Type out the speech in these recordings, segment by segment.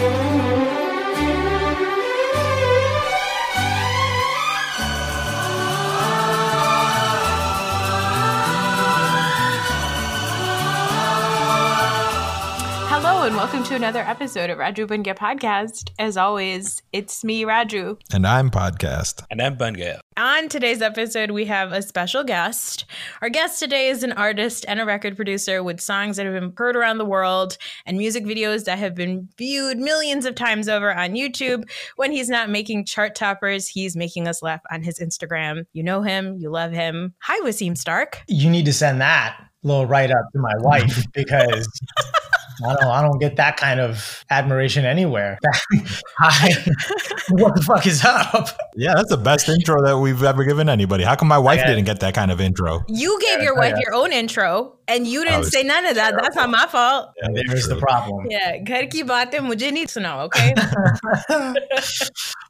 Hello and welcome to another episode of Raju Bunga Podcast. As always, it's me, Raju. And I'm Podcast. And I'm Bungale. On today's episode, we have a special guest. Our guest today is an artist and a record producer with songs that have been heard around the world and music videos that have been viewed millions of times over on YouTube. When he's not making chart toppers, he's making us laugh on his Instagram. You know him, you love him. Hi, Wasim Stark. You need to send that little write up to my wife because I don't I don't get that kind of admiration anywhere. I, what the fuck is up? Yeah, that's the best intro that we've ever given anybody. How come my wife didn't get that kind of intro? You gave your wife your own intro and you didn't say none of that. That's not my fault. Yeah, there's the problem. Yeah, घर की बातें मुझे नहीं सुनाओ, okay?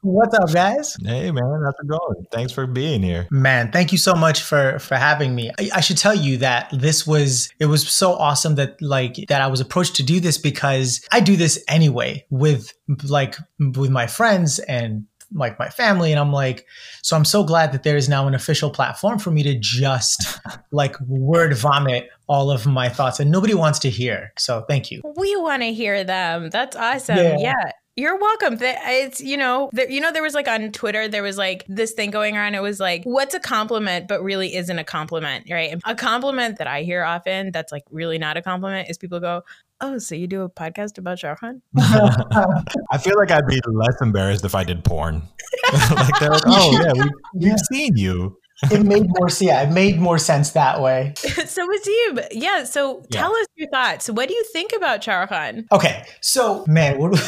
What's up, guys? Hey, man, how's it going? Thanks for being here. Man, thank you so much for for having me. I, I should tell you that this was it was so awesome that like that I was approached to do this because I do this anyway with like with my friends and like my family and i'm like so i'm so glad that there is now an official platform for me to just like word vomit all of my thoughts and nobody wants to hear so thank you we want to hear them that's awesome yeah, yeah. You're welcome. It's you know, there, you know, there was like on Twitter, there was like this thing going around. It was like, what's a compliment, but really isn't a compliment, right? A compliment that I hear often, that's like really not a compliment, is people go, "Oh, so you do a podcast about Shah Rukh I feel like I'd be less embarrassed if I did porn. like they're like, "Oh yeah, we, we've seen you." it made more yeah, it made more sense that way. so Wasim, yeah. So yeah. tell us your thoughts. What do you think about Shah Rukh Okay, so man, where do,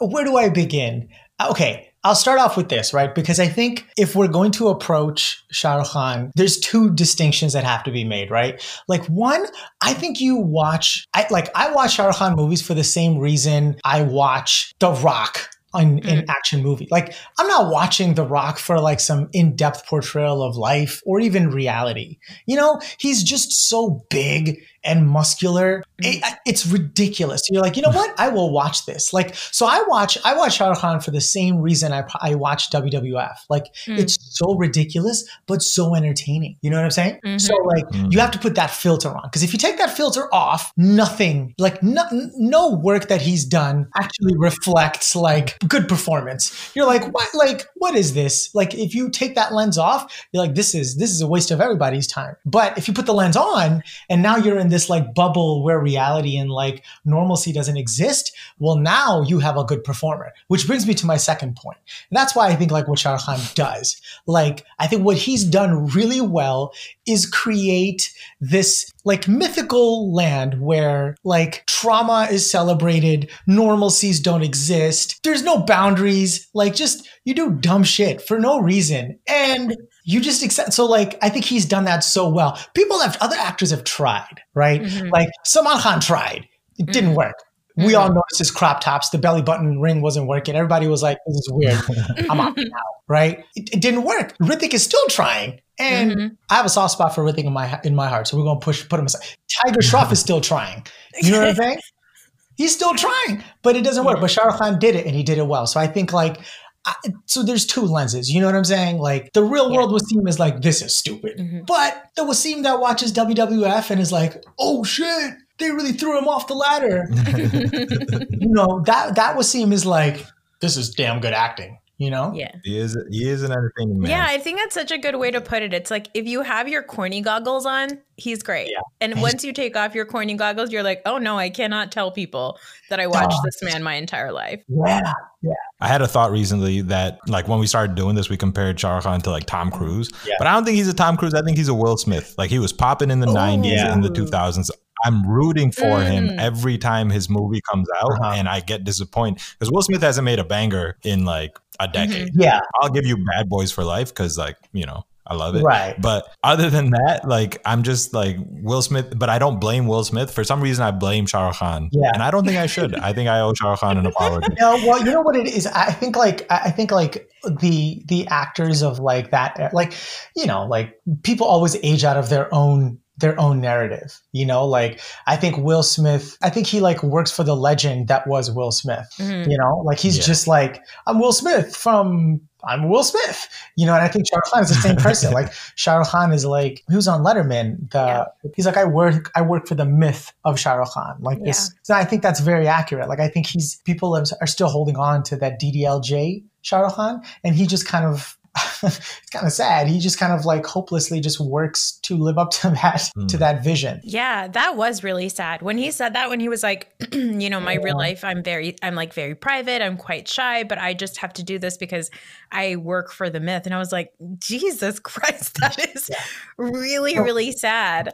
where do I begin? Uh, okay, I'll start off with this, right? Because I think if we're going to approach Shah Rukh Khan, there's two distinctions that have to be made, right? Like one, I think you watch, I like I watch Shah Rukh Khan movies for the same reason I watch The Rock in, in mm. action movie. Like I'm not watching The Rock for like some in-depth portrayal of life or even reality. You know, he's just so big and muscular. It, mm. it's ridiculous. You're like, you know what? I will watch this. Like, so I watch, I watch Shah Rukh Khan for the same reason I, I watch WWF. Like, mm. it's so ridiculous, but so entertaining. You know what I'm saying? Mm-hmm. So like, mm. you have to put that filter on. Cause if you take that filter off, nothing, like no, no work that he's done actually reflects like good performance. You're like, what, like, what is this? Like, if you take that lens off, you're like, this is, this is a waste of everybody's time. But if you put the lens on and now you're in this like bubble where reality and like normalcy doesn't exist, well, now you have a good performer. Which brings me to my second point. And that's why I think like what Shah Khan does. Like, I think what he's done really well is create this like mythical land where like trauma is celebrated, normalcies don't exist, there's no boundaries, like just you do dumb shit for no reason. And you just accept. So, like, I think he's done that so well. People have, other actors have tried, right? Mm-hmm. Like, Salman Khan tried, it mm-hmm. didn't work. We all mm-hmm. noticed his crop tops, the belly button ring wasn't working. Everybody was like, this is weird. I'm out now, right? It, it, didn't work. Hrithik is still trying. And mm-hmm. I have a soft spot for Hrithik in my in my heart. So we're gonna push put him aside. Tiger Shroff is still trying. You know what I'm saying? He's still trying, but it doesn't work. But Shah Rukh Khan did it and he did it well. So I think like I, so there's two lenses. You know what I'm saying? Like the real yeah. world Wasim is like, this is stupid. Mm-hmm. But the Wasim that watches WWF and is like, oh shit, they really threw him off the ladder. you know, that that Wasim is like, this is damn good acting you know yeah he is he is an entertaining man yeah i think that's such a good way to put it it's like if you have your corny goggles on he's great yeah. and once you take off your corny goggles you're like oh no i cannot tell people that i oh, watched oh. this man my entire life yeah yeah i had a thought recently that like when we started doing this we compared Shah Rukh Khan to like tom cruise yeah. but i don't think he's a tom cruise i think he's a will smith like he was popping in the Ooh. 90s yeah. in the 2000s I'm rooting for mm. him every time his movie comes out, uh-huh. and I get disappointed because Will Smith hasn't made a banger in like a mm-hmm. decade. Mm-hmm. Yeah. I'll give you Bad Boys for Life because, like, you know, I love it. Right. But other than that, like, I'm just like Will Smith, but I don't blame Will Smith. For some reason, I blame Shah Rukh Khan. Yeah. And I don't think I should. I think I owe Shah Rukh Khan an apology. no, well, you know what it is? I think, like, I think, like, the the actors of like that like you know like people always age out of their own their own narrative. You know, like I think Will Smith, I think he like works for the legend that was Will Smith. Mm-hmm. You know, like he's yeah. just like, I'm Will Smith from I'm Will Smith, you know, and I think Shah Khan is the same person. like Shah Khan is like he was on Letterman. The yeah. he's like I work I work for the myth of Shah Khan. Like this, so I think that's very accurate. Like I think he's people are still holding on to that DDLJ Shah Khan, and he just kind of it's kind of sad. He just kind of like hopelessly just works to live up to that mm. to that vision. Yeah, that was really sad. When he said that when he was like, you know, my yeah. real life I'm very I'm like very private, I'm quite shy, but I just have to do this because I work for the myth. And I was like, Jesus Christ, that is yeah. really really sad.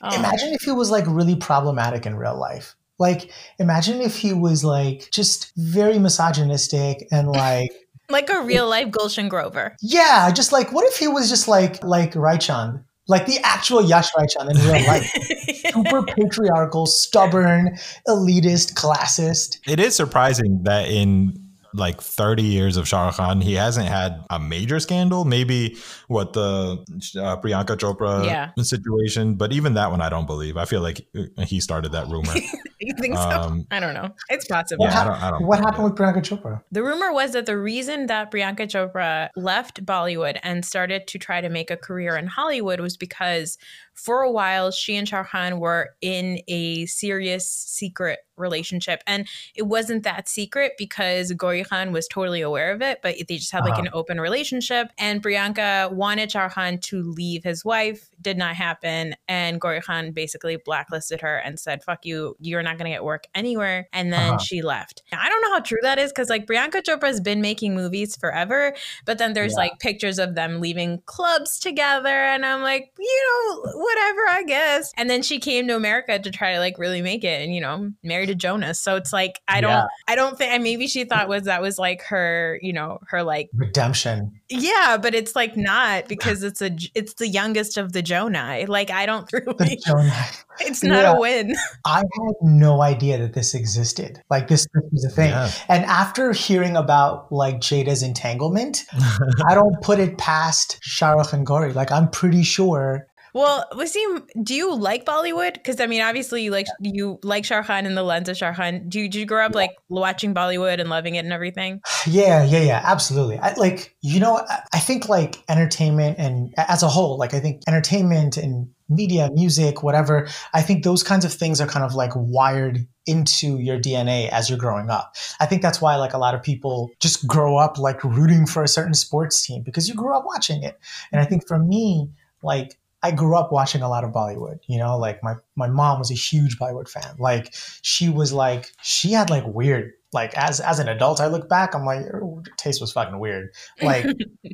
Um, imagine if he was like really problematic in real life. Like imagine if he was like just very misogynistic and like like a real life Gulshan Grover. Yeah, just like what if he was just like like Raichand, like the actual Yash Raichand in real life, super patriarchal, stubborn, elitist, classist. It is surprising that in like 30 years of Shah Rukh Khan, he hasn't had a major scandal. Maybe what the uh, Priyanka Chopra yeah. situation, but even that one, I don't believe. I feel like uh, he started that rumor. you think um, so? I don't know. It's possible. Yeah, I don't, I don't what happened with Priyanka Chopra? The rumor was that the reason that Priyanka Chopra left Bollywood and started to try to make a career in Hollywood was because for a while, she and Shah Khan were in a serious secret relationship. And it wasn't that secret because Gauri Khan was totally aware of it, but they just had like uh-huh. an open relationship. And Priyanka wanted Shah Khan to leave his wife, did not happen. And Gauri Khan basically blacklisted her and said, fuck you, you're not going to get work anywhere. And then uh-huh. she left. Now, I don't know how true that is because like Priyanka Chopra has been making movies forever, but then there's yeah. like pictures of them leaving clubs together. And I'm like, you know, whatever, I guess. And then she came to America to try to like really make it and, you know, married to Jonas. So it's like, I don't, yeah. I don't think, and maybe she thought was that was like her, you know, her like redemption. Yeah. But it's like not because it's a, it's the youngest of the Jonah. Like, I don't really, it's not yeah. a win. I had no idea that this existed. Like, this, this was a thing. Yeah. And after hearing about like Jada's entanglement, I don't put it past Shah Rukh and Gauri. Like, I'm pretty sure well, Wasim, do you like Bollywood? Because I mean, obviously, you like you like Shah Khan in the lens of Shah Khan. Do you, did you grow up yeah. like watching Bollywood and loving it and everything? Yeah, yeah, yeah, absolutely. I, like you know, I think like entertainment and as a whole, like I think entertainment and media, music, whatever. I think those kinds of things are kind of like wired into your DNA as you're growing up. I think that's why like a lot of people just grow up like rooting for a certain sports team because you grew up watching it. And I think for me, like I grew up watching a lot of Bollywood, you know, like my, my mom was a huge Bollywood fan. Like she was like, she had like weird like as as an adult i look back i'm like taste was fucking weird. Like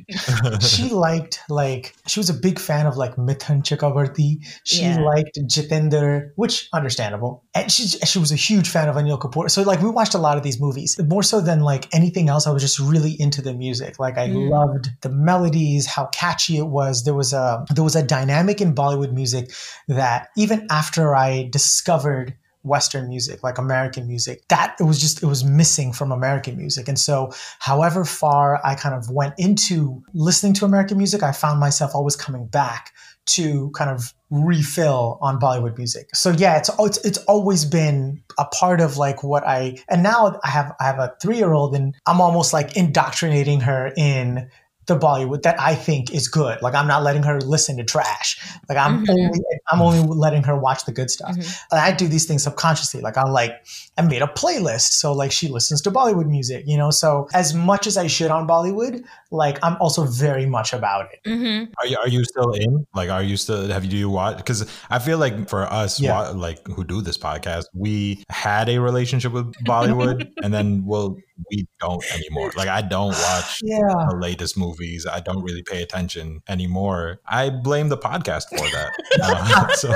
she liked like she was a big fan of like mithun chakravarti. She yeah. liked jitendra which understandable. And she she was a huge fan of anil kapoor. So like we watched a lot of these movies more so than like anything else. I was just really into the music. Like i mm. loved the melodies how catchy it was. There was a there was a dynamic in bollywood music that even after i discovered Western music, like American music. That it was just it was missing from American music. And so, however far I kind of went into listening to American music, I found myself always coming back to kind of refill on Bollywood music. So yeah, it's it's it's always been a part of like what I and now I have I have a 3-year-old and I'm almost like indoctrinating her in the Bollywood that I think is good. Like I'm not letting her listen to trash. Like I'm mm-hmm. only I'm only letting her watch the good stuff. Mm-hmm. I do these things subconsciously. Like I'm like I made a playlist so like she listens to Bollywood music, you know. So as much as I shit on Bollywood, like I'm also very much about it. Mm-hmm. Are you are you still in? Like are you still have you do you watch? Because I feel like for us, yeah. like who do this podcast, we had a relationship with Bollywood, and then we'll we don't anymore. Like I don't watch yeah. the latest movies. I don't really pay attention anymore. I blame the podcast for that. uh, so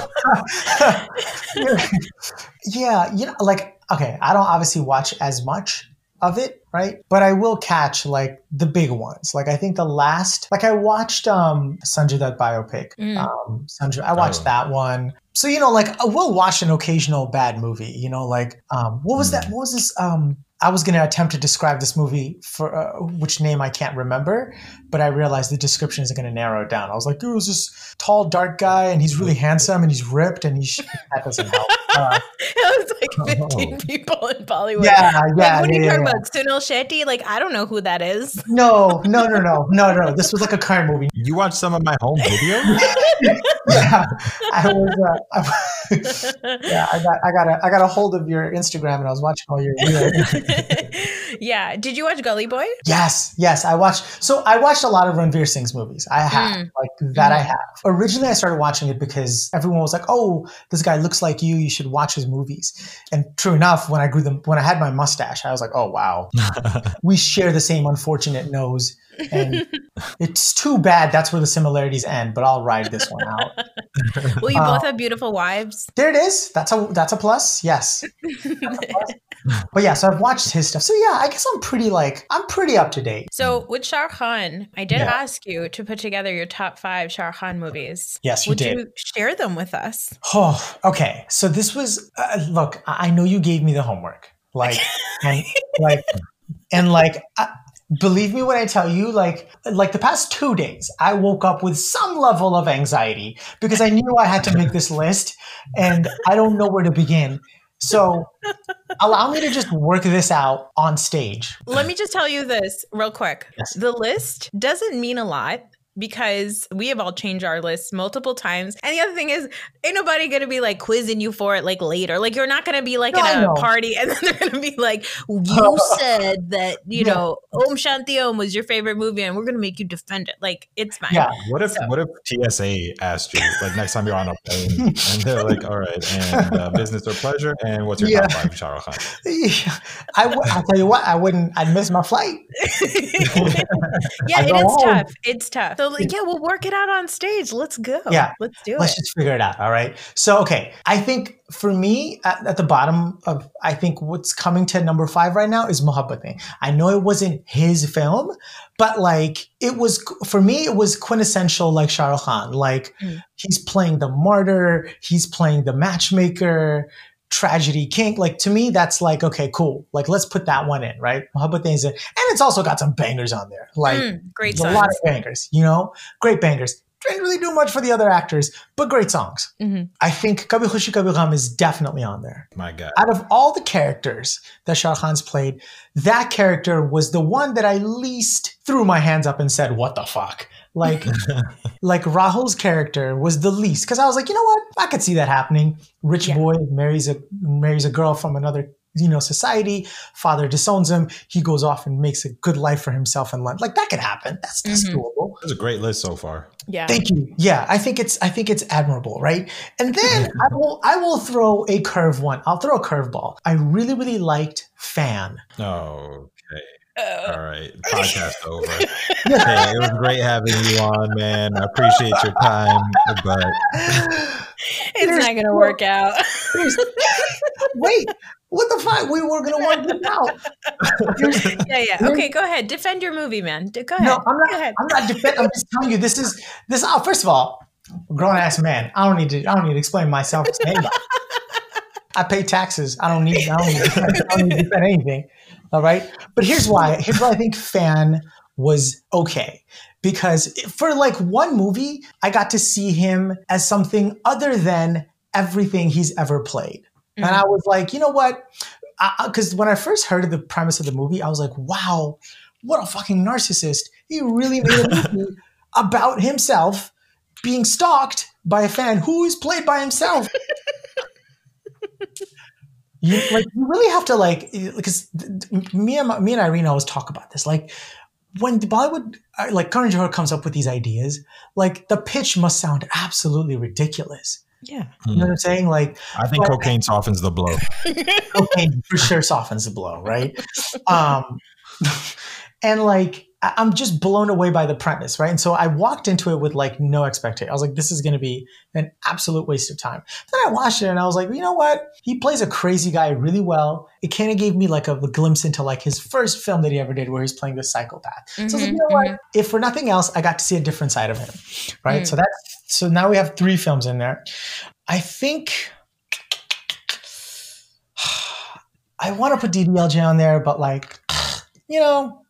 yeah, you know, like okay, I don't obviously watch as much of it, right? But I will catch like the big ones. Like I think the last, like I watched um Sanjay Dutt biopic. Mm. Um, Sanjay, I watched oh. that one. So you know, like I will watch an occasional bad movie. You know, like um, what was mm. that? What was this? Um, I was going to attempt to describe this movie for uh, which name I can't remember, but I realized the description isn't going to narrow it down. I was like, it was this tall, dark guy, and he's really handsome, and he's ripped, and he's that doesn't help. Uh, it was like 15 oh. people in Bollywood. Yeah, yeah. Like, what yeah, are you yeah, talking yeah. about? Sunil Shetty? Like, I don't know who that is. No, no, no, no, no, no. This was like a current movie. You watched some of my home videos? yeah, I was. Uh, I, yeah, I got, I got, a, I got a hold of your Instagram, and I was watching all your. yeah, did you watch Gully Boy? Yes, yes, I watched. So I watched a lot of Ranveer Singh's movies. I have mm. like that. Mm. I have. Originally, I started watching it because everyone was like, "Oh, this guy looks like you. You should watch his movies." And true enough, when I grew them, when I had my mustache, I was like, "Oh wow, we share the same unfortunate nose." And it's too bad that's where the similarities end but i'll ride this one out. Well you uh, both have beautiful wives? There it is. That's a that's a plus. Yes. A plus. but yeah so i've watched his stuff. So yeah i guess i'm pretty like i'm pretty up to date. So with shah khan i did yeah. ask you to put together your top five shah khan movies. Yes you would did. you share them with us? Oh okay. So this was uh, look i know you gave me the homework. Like and like and like I, believe me when I tell you, like like the past two days, I woke up with some level of anxiety because I knew I had to make this list and I don't know where to begin. So allow me to just work this out on stage. Let me just tell you this real quick. Yes. The list doesn't mean a lot because we have all changed our lists multiple times. And the other thing is, ain't nobody gonna be like quizzing you for it like later. Like you're not gonna be like no, in a party and then they're gonna be like, you said that you yeah. know Om Shanti Om was your favorite movie, and we're gonna make you defend it. Like it's fine. Yeah. What if so. what if TSA asked you like next time you're on a plane and they're like, all right, and uh, business or pleasure, and what's your yeah. top five Shah Rukh Khan? Yeah. I w- I'll tell you what, I wouldn't. I'd miss my flight. yeah, it is home. tough. It's tough. So yeah, we'll work it out on stage. Let's go. Yeah, let's do let's it. Let's just figure it out. All right. So okay, I think for me at, at, the bottom of I think what's coming to number five right now is Mohabbatein. I know it wasn't his film, but like it was for me, it was quintessential like Shah Rukh Khan. Like mm. he's playing the martyr, he's playing the matchmaker tragedy king. Like to me, that's like, okay, cool. Like let's put that one in, right? things in. And it's also got some bangers on there. Like mm, great a lot of bangers, you know? Great bangers. Didn't really do much for the other actors, but great songs. Mm-hmm. I think Kabhi Khushi Kabhie Gham is definitely on there. My God. Out of all the characters that Shah Khan's played, that character was the one that I least threw my hands up and said, what the fuck? Like, like Rahul's character was the least because I was like, you know what, I could see that happening. Rich yeah. boy marries a marries a girl from another you know society. Father disowns him. He goes off and makes a good life for himself and Like that could happen. That's, that's mm-hmm. doable. That's a great list so far. Yeah. Thank you. Yeah, I think it's I think it's admirable, right? And then I will I will throw a curve one. I'll throw a curveball. I really really liked Fan. Oh. Uh, All right, podcast over. hey, it was great having you on, man. I appreciate your time, but it's not going to work out. Wait, what the fuck? We were going to work this out. yeah, yeah. Okay, go ahead. Defend your movie, man. Go ahead. No, I'm not. I'm not defending. I'm just telling you. This is this. Oh, first of all, grown ass man. I don't need to. I don't need to explain myself to anybody. I pay taxes. I don't need. I don't need, I don't need to defend anything. All right. But here's why. Here's why I think Fan was okay. Because for like one movie, I got to see him as something other than everything he's ever played. Mm-hmm. And I was like, you know what? Because when I first heard of the premise of the movie, I was like, wow, what a fucking narcissist. He really made a movie about himself being stalked by a fan who is played by himself. you like you really have to like because me and me and Irene always talk about this. Like when Bollywood, uh, like Karan Johar comes up with these ideas, like the pitch must sound absolutely ridiculous. Yeah, you know what I'm saying? Like I think but, cocaine softens the blow. cocaine for sure softens the blow, right? Um, and like I'm just blown away by the premise, right? And so I walked into it with like no expectation. I was like, this is going to be an absolute waste of time. Then I watched it and I was like, you know what? He plays a crazy guy really well. It kind of gave me like a, a, glimpse into like his first film that he ever did where he's playing the psychopath. Mm-hmm, so I was like, mm-hmm, you know mm-hmm. what? If for nothing else, I got to see a different side of him, right? Mm. So that's, so now we have three films in there. I think I want to put DDLJ on there, but like, you know,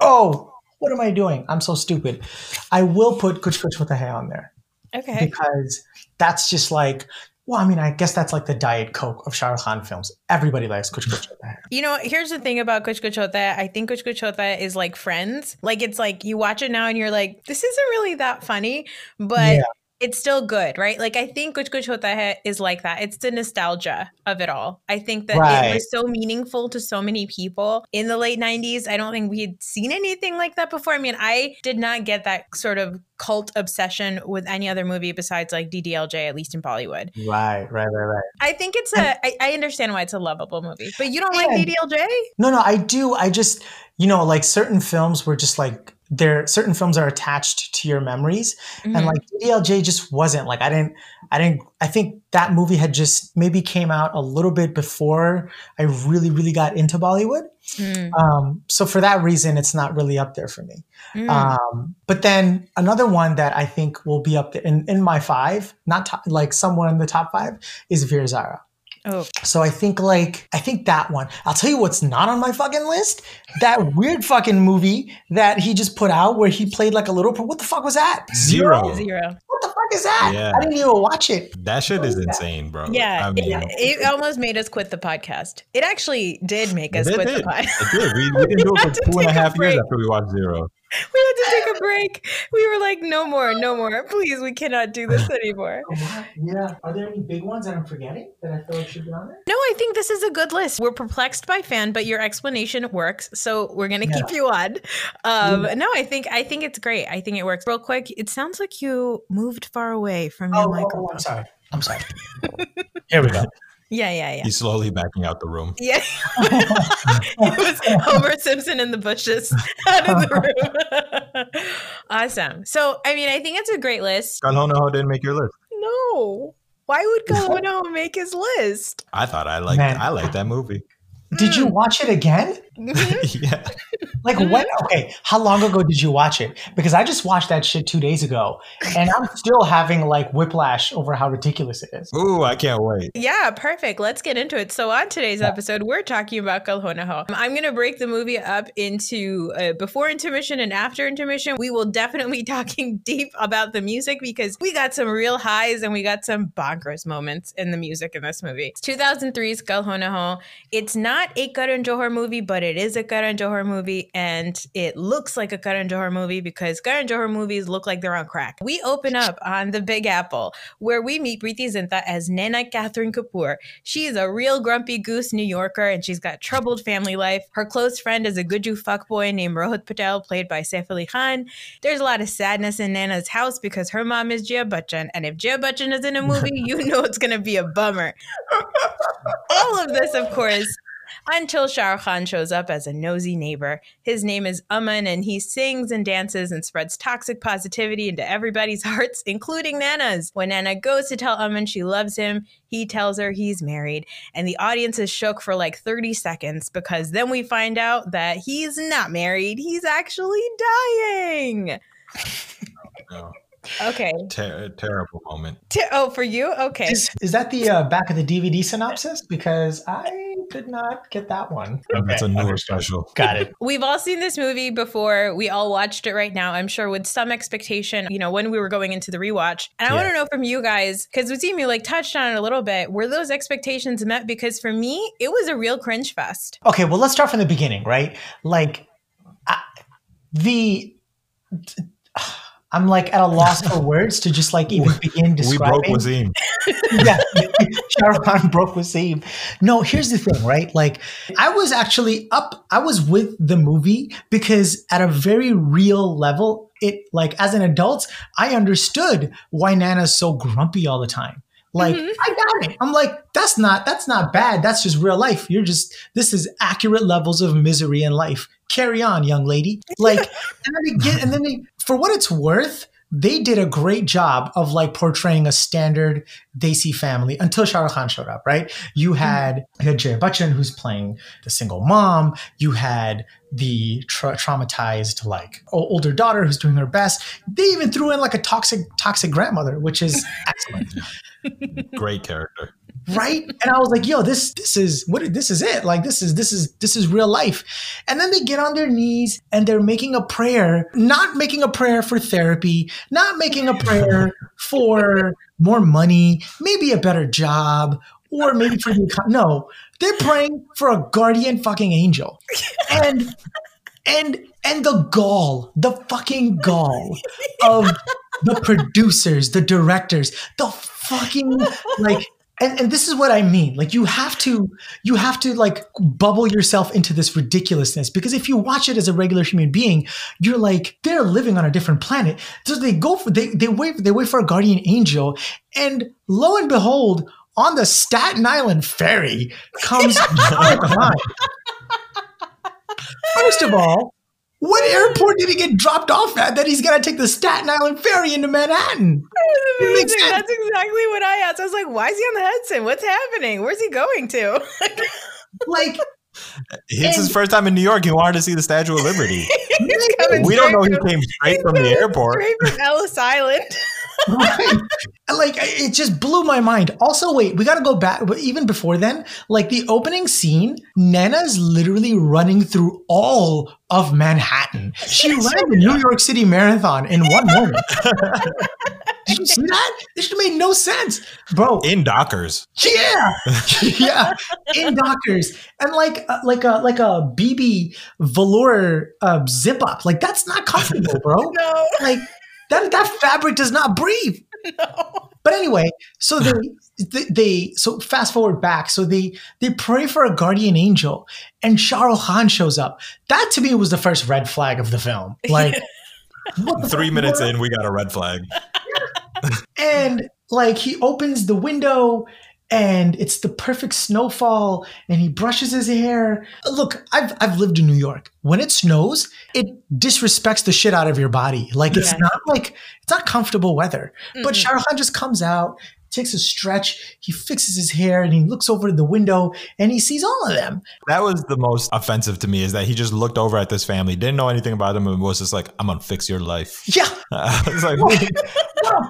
oh, what am I doing? I'm so stupid. I will put Kuch Kuch with Hota Hai on there. Okay. Because that's just like, well, I mean, I guess that's like the Diet Coke of Shah Rukh Khan films. Everybody likes Kuch Kuch Hota Hai. You know, here's the thing about Kuch Kuch Hota Hai. I think Kuch Kuch Hota Hai is like Friends. Like, it's like you watch it now and you're like, this isn't really that funny, but. Yeah it's still good, right? Like I think Kuch Kuch Hota Hai is like that. It's the nostalgia of it all. I think that right. it was so meaningful to so many people in the late 90s. I don't think we had seen anything like that before. I mean, I did not get that sort of cult obsession with any other movie besides like DDLJ, at least in Bollywood. Right, right, right, right. I think it's a. I, I understand why it's a lovable movie, but you don't like DDLJ? No, no, I do. I just, you know, like certain films were just like there certain films are attached to your memories mm-hmm. and like DLJ just wasn't like I didn't I didn't I think that movie had just maybe came out a little bit before I really really got into Bollywood mm. um, so for that reason it's not really up there for me mm. um, but then another one that I think will be up there in, in my five not top, like somewhere in the top five is Veer Zaara Oh. So I think like I think that one. I'll tell you what's not on my fucking list. That weird fucking movie that he just put out where he played like a little. What the fuck was that? Zero. Zero. What the fuck is that? Yeah. I didn't even watch it. That shit is insane, bro. Yeah, I mean, it, it, almost made us quit the podcast. It actually did make us it quit did. the podcast. It did. We, we didn't do it for two and a half years after we watched Zero we had to take a break. We were like, no more, no more. Please, we cannot do this anymore. yeah. Are there any big ones that I'm forgetting that I feel like should be on there? No, I think this is a good list. We're perplexed by fan, but your explanation works. So we're gonna yeah. keep you on. Um, yeah. no, I think I think it's great. I think it works. Real quick, it sounds like you moved far away from your oh, microphone. Oh, I'm sorry. I'm sorry. Here we go. Yeah, yeah, yeah. He's slowly backing out the room. Yeah. it was Homer Simpson in the bushes out of the room. awesome. So, I mean, I think it's a great list. Kal Ho Naa Ho didn't make your list. No. Why would Kal Ho Naa Ho make his list? I thought I liked I liked that movie. Did you mm. watch it again? yeah. Like mm-hmm. when? Okay, how long ago did you watch it? Because I just watched that shit two days ago, and I'm still having like whiplash over how ridiculous it is. Ooh, I can't wait. Yeah, perfect. Let's get into it. So on today's yeah. episode, we're talking about Kal Ho I'm gonna break the movie up into uh, before intermission and after intermission. We will definitely be talking deep about the music because we got some real highs and we got some bonkers moments in the music in this movie. It's 2003's Kal Ho It's not a Karan Johar movie, but it is a Karan Johar movie and it looks like a Karan Johar movie because Karan Johar movies look like they're on crack. We open up on the Big Apple where we meet Preity Zinta as Naina Catherine Kapoor. She is a real grumpy goose New Yorker and she's got troubled family life. Her close friend is a Guju fuckboy named Rohit Patel, played by Saif Ali Khan. There's a lot of sadness in Naina's house because her mom is Jaya Bachchan, and if Jaya Bachchan is in a movie, you know it's going to be a bummer. All of this, of course, until Shah Khan shows up as a nosy neighbor. His name is Aman, and he sings and dances and spreads toxic positivity into everybody's hearts, including Naina's. When Naina goes to tell Aman she loves him, he tells her he's married, and the audience is shook for like 30 seconds because then we find out that he's not married, he's actually dying. Oh, Okay. Ter- terrible moment. Ter- oh, for you? Okay. Is, is that the uh, back of the DVD synopsis? Because I did not get that one. Okay. That's a newer special. Got it. We've all seen this movie before. We all watched it right now, I'm sure, with some expectation, you know, when we were going into the rewatch. And I yeah. want to know from you guys, because we see you like touched on it a little bit, were those expectations met? Because for me, it was a real cringe fest. Okay, well, let's start from the beginning, right? Like, I, the. I'm like at a loss for words to just like even begin describing. We broke Wasim. yeah, Khan broke Wasim. No, here's the thing, right? Like, I was actually up. I was with the movie because at a very real level, it like as an adult, I understood why Naina's so grumpy all the time. Like mm-hmm. I got it. I'm like, that's not that's not bad. That's just real life. You're just this is accurate levels of misery in life. Carry on, young lady. Like, and then they get, and then they for what it's worth, they did a great job of like portraying a standard Desi family until Shah Rukh Khan showed up, right? You hmm. had, you had Jaya Bachchan who's playing the single mom. You had the tra- traumatized like older daughter who's doing her best. They even threw in like a toxic toxic grandmother, which is excellent. Great character. Right? and I was like, yo, this this is what this is it. Like this is this is this is real life. And then they get on their knees and they're making a prayer, not making a prayer for therapy, not making a prayer for more money, maybe a better job, or maybe for the no, they're praying for a guardian fucking angel. And and and the gall, the fucking gall of the producers, the directors, the fucking like and, and this is what I mean. Like you have to you have to like bubble yourself into this ridiculousness because if you watch it as a regular human being, you're like they're living on a different planet. So they go for they they wait they wait for a guardian angel, and lo and behold, on the Staten Island ferry comes First of all, what airport did he get dropped off at that he's got to take the Staten Island ferry into Manhattan? That's exactly what I asked. I was like, why is he on the Hudson? What's happening? Where's he going to? like, it's his first time in New York. He wanted to see the Statue of Liberty. we don't know he came straight from the airport. Straight from Ellis Island. Right. Like it just blew my mind. Also, wait, we got to go back. But even before then, like the opening scene, Naina's literally running through all of Manhattan. She ran the New York City Marathon in one moment. Did you see that? This made no sense, bro. In Dockers. Yeah, yeah, in Dockers, and like uh, like a like a BB velour uh, zip up. Like that's not comfortable, bro. no, like that that fabric does not breathe. No. But anyway, so they, they, they so fast forward back. So they they pray for a guardian angel, and Shah Rukh Khan shows up. That to me was the first red flag of the film. Like three minutes in, we got a red flag. and like he opens the window and it's the perfect snowfall and he brushes his hair. Look, I've I've lived in New York. When it snows, it disrespects the shit out of your body. Like it's not like it's not comfortable weather. Mm-hmm. But Shah Rukh Khan just comes out, takes a stretch, he fixes his hair, and he looks over to the window and he sees all of them. That was the most offensive to me is that he just looked over at this family, didn't know anything about them, and was just like, I'm gonna fix your life. Yeah. I was like, what,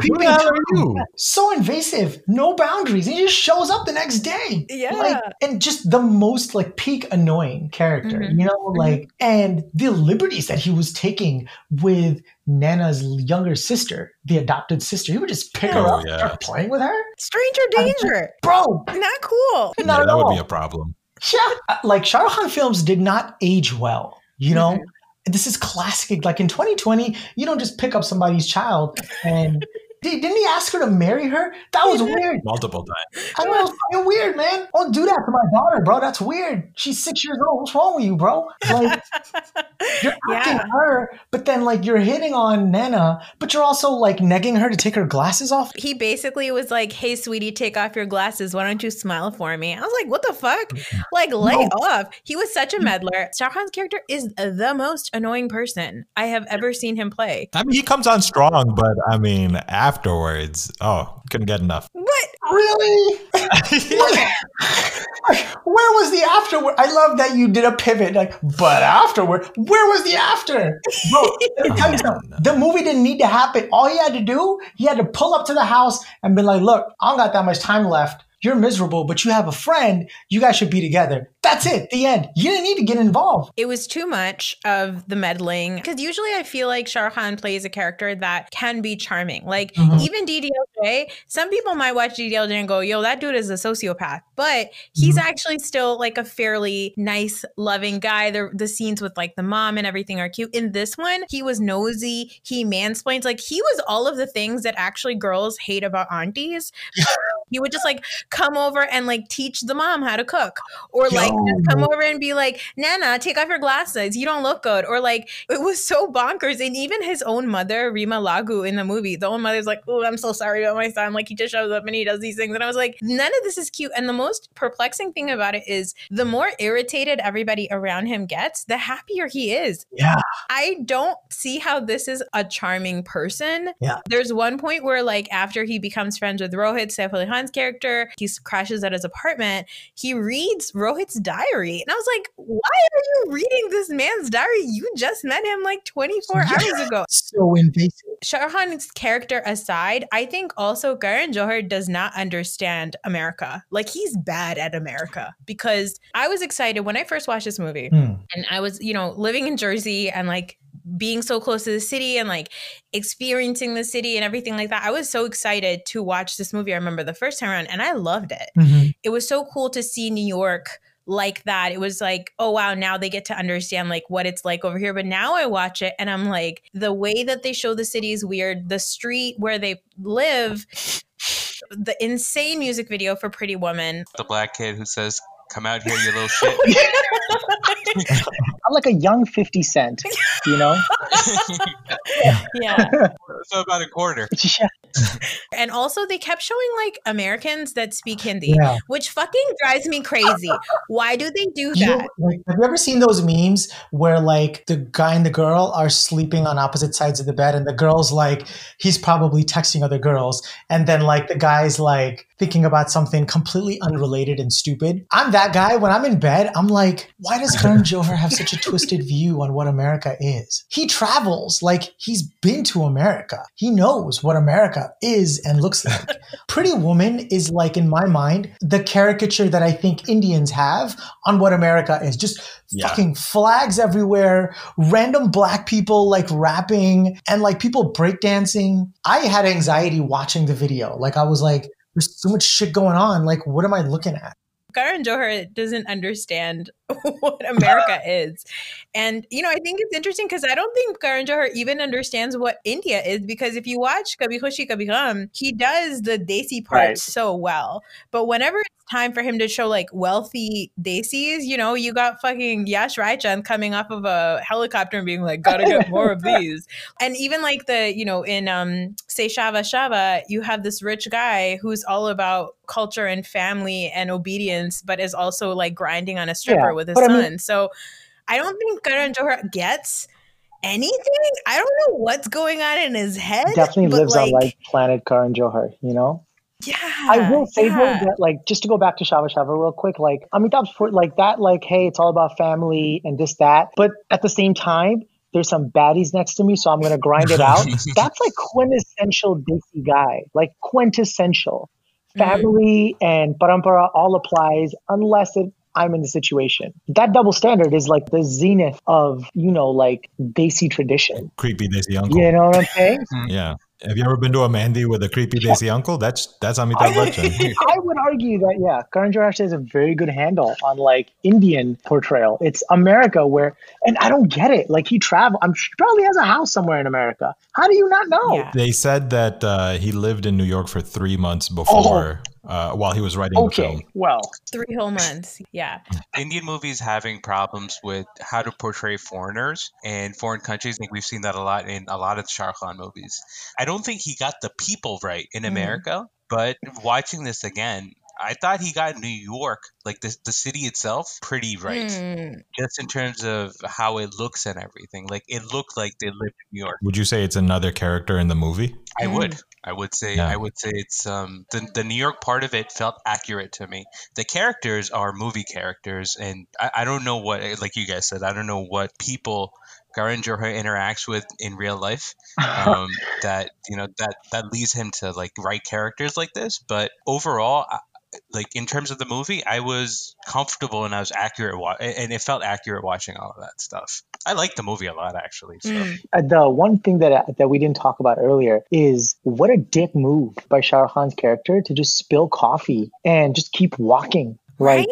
what are you? So invasive, no boundaries. He just shows up the next day. Yeah. Like, and just the most like peak annoying character, mm-hmm. you know, mm-hmm. like, and the liberties that he was taking with Naina's younger sister, the adopted sister. He would just pick oh, her up, yeah. start playing with her. Stranger danger, bro. Not cool. Not yeah, that all. would be a problem. Yeah, like Shah Rukh Khan films did not age well. You know, mm-hmm. this is classic. Like in 2020, you don't just pick up somebody's child and didn't he ask her to marry her? That was weird. Multiple times. I know, it's weird, man. Don't do that to my daughter, bro. That's weird. She's six years old. What's wrong with you, bro? Like, you're asking yeah. her, but then like you're hitting on Naina, but you're also like negging her to take her glasses off. He basically was like, "Hey, sweetie, take off your glasses. Why don't you smile for me?" I was like, "What the fuck? Like, lay no. off." He was such a mm. meddler. Shah Khan's character is the most annoying person I have ever seen him play. I mean, he comes on strong, but I mean, after afterwards. Oh, couldn't get enough. What? Really? where was the afterward? I love that you did a pivot. Like, but afterward, where was the after? Bro, let me tell you something. The movie didn't need to happen. All he had to do, he had to pull up to the house and be like, look, I don't got that much time left you're miserable, but you have a friend, you guys should be together. That's it, the end. You didn't need to get involved. It was too much of the meddling. Because usually I feel like Shah Khan plays a character that can be charming. Like mm-hmm. even DDLJ, some people might watch DDLJ and go, yo, that dude is a sociopath. But he's mm-hmm. actually still like a fairly nice, loving guy. The, the scenes with like the mom and everything are cute. In this one, he was nosy, he mansplains. Like he was all of the things that actually girls hate about aunties. he would just like come over and like teach the mom how to cook. Or like just come over and be like naina take off your glasses. You don't look good. Or like it was so bonkers. And even his own mother rima lagu in the movie the own mother's like oh i'm so sorry about my son. Like he just shows up and he does these things. And i was like none of this is cute. And the most perplexing thing about it is the more irritated everybody around him gets the happier he is. Yeah. I don't see how this is a charming person. Yeah. There's one point where like after he becomes friends with rohit Saif Ali Khan's character he crashes at his apartment, he reads Rohit's diary. And I was like, why are you reading this man's diary? You just met him like 24 yeah, hours ago. So invasive. Shah Rukh Khan's character aside, I think also Karan Johar does not understand America. Like he's bad at America because I was excited when I first watched this movie hmm. and I was, you know, living in Jersey and like being so close to the city and like experiencing the city and everything like that. I was so excited to watch this movie. I remember the first time around and I loved it. Mm-hmm. It was so cool to see New York like that. It was like, oh wow, now they get to understand like what it's like over here. But now I watch it and I'm like, the way that they show the city is weird. The street where they live, the insane music video for Pretty Woman. The black kid who says, Come out here, you little shit. I'm like a young 50 Cent, you know? yeah. yeah. So about a quarter. Yeah. and also, they kept showing like Americans that speak Hindi, yeah. which fucking drives me crazy. Why do they do that? You know, like, have you ever seen those memes where like the guy and the girl are sleeping on opposite sides of the bed, and the girl's like, he's probably texting other girls, and then like the guy's like thinking about something completely unrelated and stupid? I'm that guy. When I'm in bed, I'm like, why does Karan Johar have such a twisted view on what America is? He travels like he's been to America. He knows what America is and looks like. Pretty Woman is like, in my mind, the caricature that I think Indians have on what America is. Just yeah. fucking flags everywhere, random black people like rapping and like people breakdancing. I had anxiety watching the video. Like I was like, there's so much shit going on. Like, what am I looking at? Karan Johar doesn't understand what America is. And, you know, I think it's interesting because I don't think Karan Johar even understands what India is because if you watch Kabhi Khushi Kabhie Gham, he does the Desi part right. so well. But whenever it's time for him to show like wealthy Desis, you know, you got fucking Yash Raichan coming off of a helicopter and being like, gotta get more of these. And even like the, you know, in um say Shava Shava, you have this rich guy who's all about culture and family and obedience, but is also like grinding on a stripper yeah, with his son. I mean, so I don't think Karan Johar gets anything. I don't know what's going on in his head. Definitely lives like, on like planet Karan Johar, you know? Yeah. I will say yeah. though that like just to go back to Shava Shava real quick, like Amitabh's for like that, like, hey, it's all about family and this, that. But at the same time, there's some baddies next to me, so I'm gonna grind it out. That's like quintessential Desi guy. Like quintessential. Mm-hmm. Family mm-hmm. and parampara all applies unless it I'm in the situation. That double standard is like the zenith of, you know, like Desi tradition. Creepy Desi uncle. You know what I'm saying? yeah. Have you ever been to a mehndi with a creepy Desi uncle? That's that's Amitabh Bachchan. I would argue that yeah, Karan Johar has a very good handle on like Indian portrayal. It's America where, and I don't get it. Like he travel, I'm sure probably has a house somewhere in America. How do you not know? Yeah. They said that uh, he lived in New York for three months before. Oh uh, while he was writing okay, the film. Well, three whole months. Yeah. Indian movies having problems with how to portray foreigners and foreign countries. I think we've seen that a lot in a lot of the Shah Khan movies. I don't think he got the people right in mm. America, but watching this again, I thought he got New York, like the the city itself, pretty right. Mm. Just in terms of how it looks and everything. Like it looked like they lived in New York. Would you say it's another character in the movie? I mm. would. I would say yeah. I would say it's um the the New York part of it felt accurate to me. The characters are movie characters, and I, I don't know what like you guys said. I don't know what people Karan Johar interacts with in real life um, that you know that that leads him to like write characters like this. But overall, like in terms of the movie, I was comfortable and I was accurate, wa- and it felt accurate watching all of that stuff. I like the movie a lot, actually. So. Mm. Uh, the one thing that uh, that we didn't talk about earlier is what a dick move by Shah Rukh Khan's character to just spill coffee and just keep walking. Right.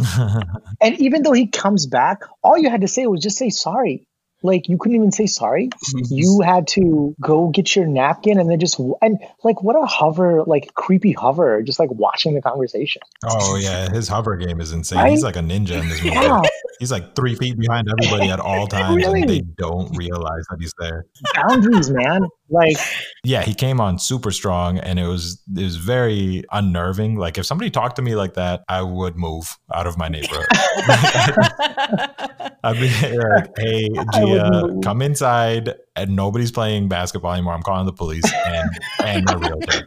right? and even though he comes back, all you had to say was just say sorry. Like you couldn't even say sorry. Mm-hmm. you had to go get your napkin and then just and like what a hover, like creepy hover, just like watching the conversation. Oh yeah, his hover game is insane. Right? He's like a ninja in this movie. Yeah. He's like three feet behind everybody at all times, really? and they don't realize that he's there. Boundaries, man. Like yeah, he came on super strong, and it was it was very unnerving. Like if somebody talked to me like that, I would move out of my neighborhood. I'd be like, "Hey, Gia, come inside." And nobody's playing basketball anymore. I'm calling the police and and a realtor.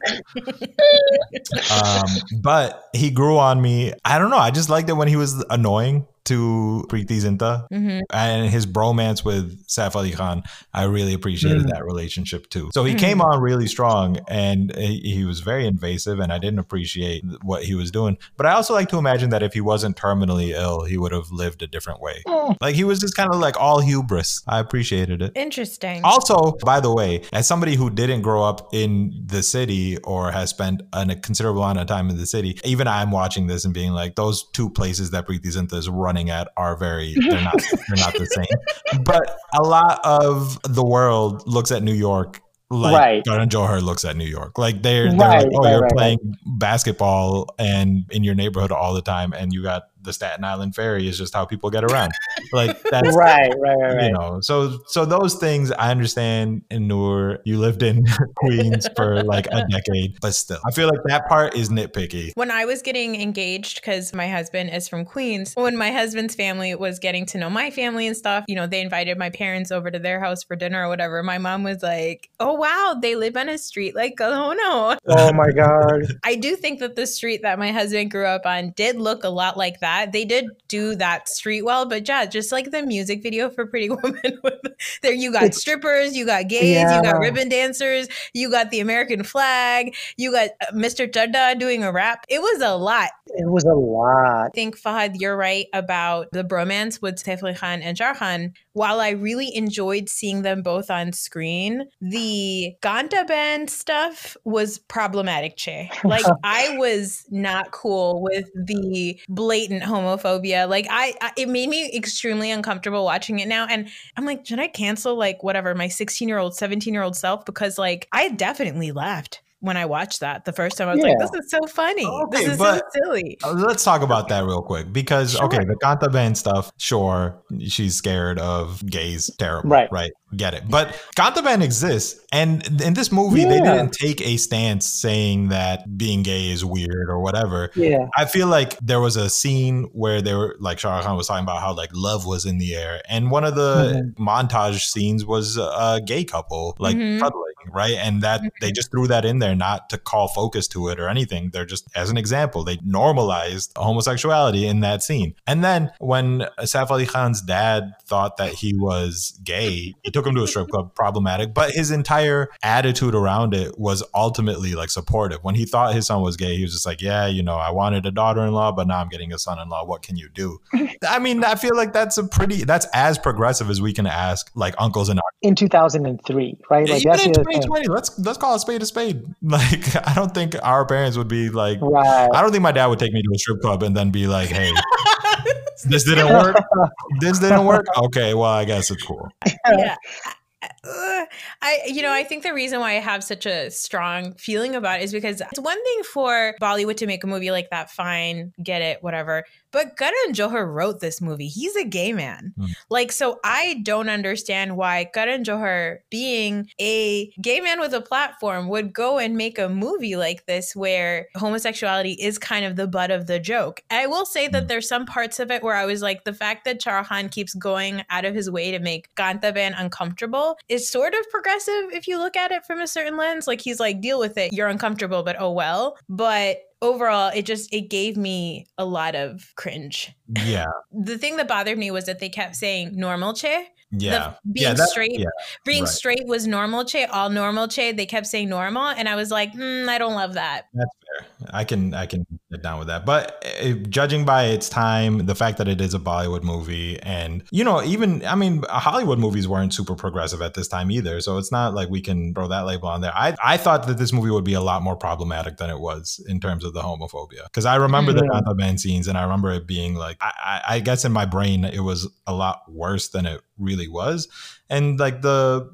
um, but he grew on me. I don't know. I just liked it when he was annoying to Preity Zinta mm-hmm. and his bromance with Saif Ali Khan. I really appreciated mm-hmm. that relationship too. So he mm-hmm. came on really strong and he, was very invasive, and I didn't appreciate what he was doing. But I also like to imagine that if he wasn't terminally ill, he would have lived a different way. Mm. Like he was just kind of like all hubris. I appreciated it. Interesting. Also, by the way, as somebody who didn't grow up in the city or has spent a considerable amount of time in the city, even I'm watching this and being like, those two places that Preity Zinta is running at are very they're not they're not the same. But a lot of the world looks at New York like right. Karan Johar looks at New York. Like they're, they're right, like, oh, right, you're playing basketball and in your neighborhood all the time, and you got the Staten Island ferry is just how people get around. Like that's right, right, right, You know, so so those things I understand. In Noor, you lived in Queens for like a decade, but still, I feel like that part is nitpicky. When I was getting engaged, because my husband is from Queens, when my husband's family was getting to know my family and stuff, you know, they invited my parents over to their house for dinner or whatever. My mom was like, "Oh wow, they live on a street like oh no." Oh my god. I do think that the street that my husband grew up on did look a lot like that that. They did do that street well, but yeah, just like the music video for Pretty Woman. there, you got strippers, you got gays, yeah. you got ribbon dancers, you got the American flag, you got uh, Mr. Chadda doing a rap. It was a lot. It was a lot. I think Fahad, you're right about the bromance with Ali Khan and Shahrukh While I really enjoyed seeing them both on screen, the Kantaben stuff was problematic. Che, like I was not cool with the blatant homophobia. Like I, I, it made me extremely uncomfortable watching it now. And I'm like, should I cancel like whatever my 16 year old, 17 year old self? Because like I definitely laughed when I watched that the first time. I was yeah. like, this is so funny. Okay, this is so silly. Uh, let's talk about that real quick because, sure. okay, the Kantaben stuff, sure, she's scared of gays, terrible. Right. Right. Get it. But Kantaben exists. And in this movie, yeah. they didn't take a stance saying that being gay is weird or whatever. Yeah. I feel like there was a scene where they were, like, Shah Khan was talking about how, like, love was in the air. And one of the mm-hmm. montage scenes was a gay couple, like, mm-hmm. cuddling, right? And that mm-hmm. they just threw that in there there not to call focus to it or anything. They're just, as an example, they normalized homosexuality in that scene. And then when Saif Ali Khan's dad thought that he was gay, he took him to a strip club, problematic, but his entire attitude around it was ultimately like supportive. When he thought his son was gay, he was just like, yeah, you know, I wanted a daughter in law, but now I'm getting a son in law. What can you do? I mean, I feel like that's a pretty, that's as progressive as we can ask like uncles and aunts. In 2003, right? Like, Even in 2020, let's, let's call a spade a spade. Like, I don't think our parents would be like, right. I don't think my dad would take me to a strip club and then be like, hey, this didn't work. this didn't work. Okay, well, I guess it's cool. Yeah. I, you know, I think the reason why I have such a strong feeling about it is because it's one thing for Bollywood to make a movie like that, fine, get it, whatever. But Karan Johar wrote this movie. He's a gay man. Mm. Like, so I don't understand why Karan Johar, being a gay man with a platform, would go and make a movie like this where homosexuality is kind of the butt of the joke. I will say that mm. there's some parts of it where I was like, the fact that Charhan keeps going out of his way to make Kantaben uncomfortable is sort of progressive if you look at it from a certain lens. Like, he's like, deal with it. You're uncomfortable, but oh well. But overall it just it gave me a lot of cringe yeah the thing that bothered me was that they kept saying normal che yeah the, being yeah, that, straight yeah, being right. straight was normal che all normal che they kept saying normal and i was like mm, i don't love that that's fair i can i can get down with that but uh, judging by its time the fact that it is a bollywood movie and you know even i mean hollywood movies weren't super progressive at this time either so it's not like we can throw that label on there i i thought that this movie would be a lot more problematic than it was in terms of the homophobia because i remember mm-hmm. the Ganta scenes and i remember it being like I, I guess in my brain it was a lot worse than it really was. And like the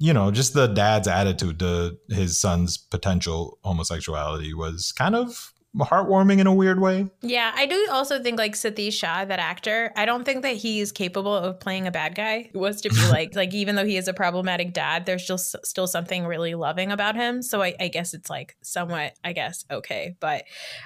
you know, just the dad's attitude to his son's potential homosexuality was kind of heartwarming in a weird way. Yeah, I do also think like Satish Shah, that actor, I don't think that he's capable of playing a bad guy. It was to be like, like even though he is a problematic dad, there's just still something really loving about him. So I, I guess it's like somewhat, I guess, okay. But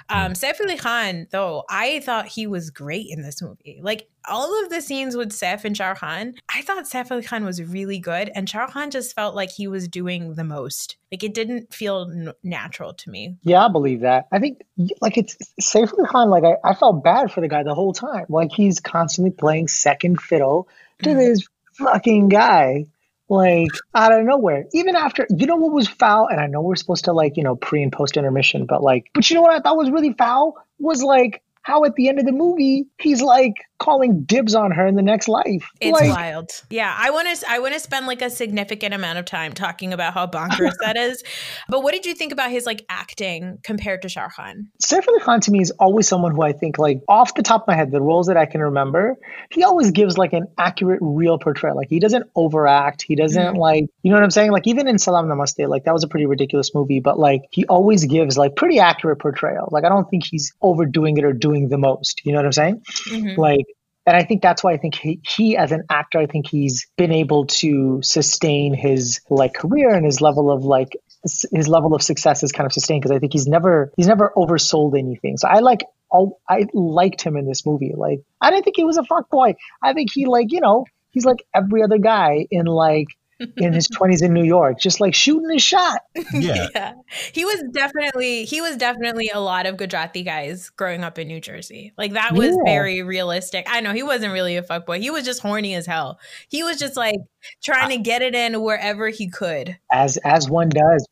um, mm. Saif Ali Khan, though, I thought he was great in this movie. Like all of the scenes with Seth and Shah Khan, I thought Saif Ali Khan was really good, and Shah Khan just felt like he was doing the most. Like it didn't feel n- natural to me. Yeah, I believe that. I think like it's Saif Ali Khan. Like I, I felt bad for the guy the whole time. Like he's constantly playing second fiddle to mm-hmm. this fucking guy like out of nowhere. Even after, you know what was foul? And I know we're supposed to like, you know, pre and post intermission, but like, but you know what I thought was really foul? Was like how at the end of the movie he's like calling dibs on her in the next life. It's like, wild. Yeah, I want to I want to spend like a significant amount of time talking about how bonkers that is. But what did you think about his like acting compared to Shah Khan? Saif Ali Khan to me is always someone who I think like off the top of my head, the roles that I can remember, he always gives like an accurate, real portrayal. Like he doesn't overact. He doesn't mm like you know what I'm saying. Like even in Salaam Namaste, like that was a pretty ridiculous movie, but like he always gives like pretty accurate portrayal. Like I don't think he's overdoing it or doing the most. You know what I'm saying? Mm-hmm. Like and I think that's why I think he, he, as an actor, I think he's been able to sustain his like career and his level of like his level of success is kind of sustained because I think he's never he's never oversold anything. So I like all I liked him in this movie. Like I didn't think he was a fuck boy. I think he like you know he's like every other guy in like in his 20s in New York, just like shooting his shot. Yeah. yeah. He was definitely he was definitely a lot of Gujarati guys growing up in New Jersey. Like that was yeah. very realistic. I know he wasn't really a fuckboy. He was just horny as hell. He was just like trying to get it in wherever he could. As as one does.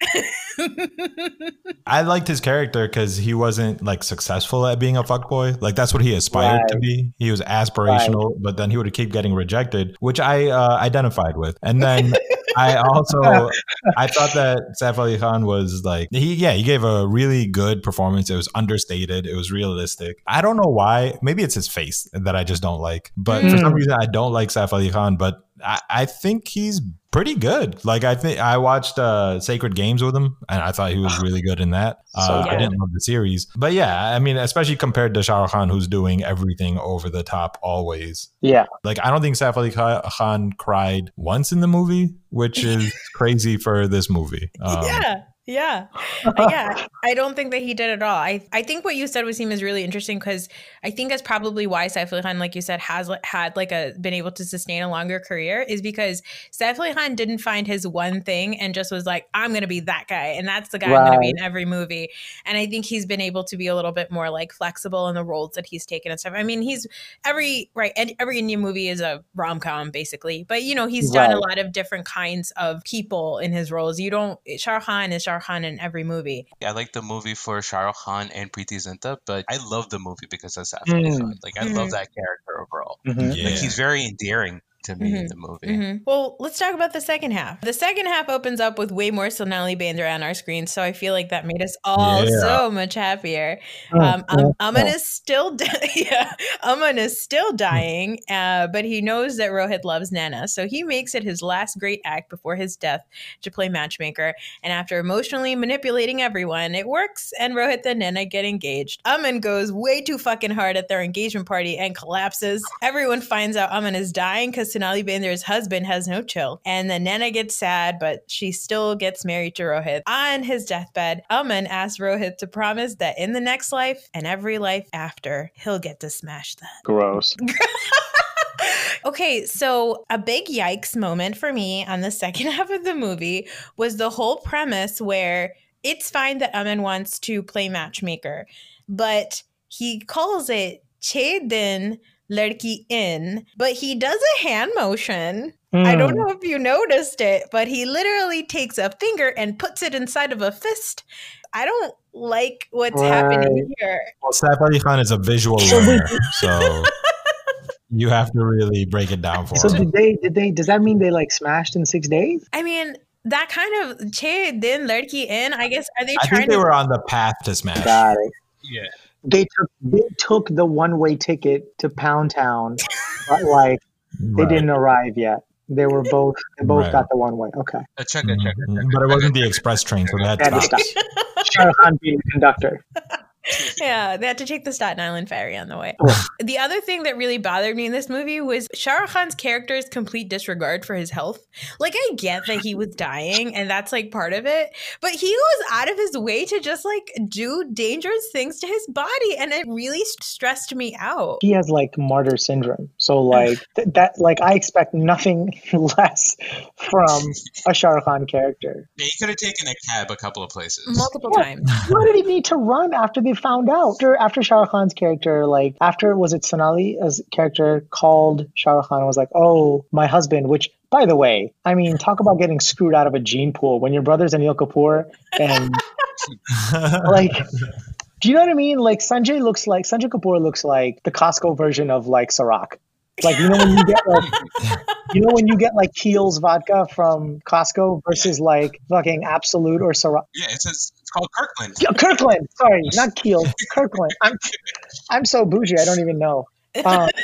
I liked his character because he wasn't like successful at being a fuckboy. Like that's what he aspired right. to be. He was aspirational, right. but then he would keep getting rejected, which I uh, identified with. And then I also I thought that Saif Ali Khan was like he yeah he gave a really good performance. It was understated. It was realistic. I don't know why. Maybe it's his face that I just don't like. But mm. for some hmm. reason I don't like Saif Ali Khan. But I, I think he's pretty good. Like I think I watched uh, Sacred Games with him, and I thought he was really good in that. Uh, so, I didn't love the series, but yeah, I mean, especially compared to Shah Rukh Khan, who's doing everything over the top always. Yeah, like I don't think Saif Ali Khan cried once in the movie, which is crazy for this movie. Um, yeah. Yeah. yeah. I don't think that he did at all. I, I think what you said with him is really interesting because I think that's probably why Saif Khan, like you said, has had like a been able to sustain a longer career is because Saif Khan didn't find his one thing and just was like, I'm gonna be that guy. And that's the guy right. I'm gonna be in every movie. And I think he's been able to be a little bit more like flexible in the roles that he's taken and stuff. I mean, he's every right, every Indian movie is a rom com basically. But you know, he's right. done a lot of different kinds of people in his roles. You don't Shah Khan is Shah Shah Khan in every movie. Yeah, I like the movie for Shah Rukh Khan and Preity Zinta, but I love the movie because of Saif Ali Khan. Like I mm-hmm. love that character overall. Mm-hmm. Yeah. Like he's very endearing to me mm-hmm. in the movie. Mm-hmm. Well, let's talk about the second half. The second half opens up with way more Sonali Bendre on our screen, so I feel like that made us all yeah. so much happier. Oh, um, um, Aman is still, di- yeah, Aman is still dying, uh, but he knows that Rohit loves Naina, so he makes it his last great act before his death to play matchmaker. And after emotionally manipulating everyone, it works, and Rohit and Naina get engaged. Aman goes way too fucking hard at their engagement party and collapses. Everyone finds out Aman is dying because Sonali Bendre's husband has no chill. And then Naina gets sad, but she still gets married to Rohit. On his deathbed, Aman asks Rohit to promise that in the next life and every life after, he'll get to smash that. Gross. okay, so a big yikes moment for me on the second half of the movie was the whole premise where it's fine that Aman wants to play matchmaker, but he calls it Chedin ladki in, but he does a hand motion. Mm. I don't hmm. know if you noticed it, but he literally takes a finger and puts it inside of a fist. I don't like what's right. happening here. Well, Saif Ali Khan is a visual learner, so you have to really break it down for so him. So did they? Did they? Does that mean they like smashed in six days? I mean, that kind of che din ladki in. I guess are they? I think they to- were on the path to smash. Got it. Yeah they took they took the one way ticket to Pound Town, but like they didn't arrive yet. They were both they both right. got the one way. Okay. A checker, checker, mm-hmm. But it wasn't the express train, so they had to stop. Shah Khan being the conductor. yeah, they had to take the Staten Island ferry on the way. the other thing that really bothered me in this movie was Shah Rukh Khan's character's complete disregard for his health. Like, I get that he was dying and that's like part of it, but he goes out of his way to just like do dangerous things to his body, and it really stressed me out. He has like martyr syndrome, so like th- that, like I expect nothing less from a Shah Rukh Khan character. Yeah, he could have taken a cab a couple of places, multiple yeah. times. Why did he need to run after found out? After after Shah Rukh Khan's character, like after was it Sonali's character called Shah Rukh Khan and was like, "Oh, my husband," which by the way, I mean, talk about getting screwed out of a gene pool when your brother's Anil Kapoor and like do you know what I mean? Like Sanjay looks like Sanjay Kapoor looks like the Costco version of like Ciroc. Like you know when you get like you know when you get like Kiehl's vodka from Costco versus like fucking Absolut or Ciroc. Yeah, it's it's called Kirkland. Kirkland. Sorry, not Kiehl. Kirkland. I'm I'm so bougie. I don't even know. Um,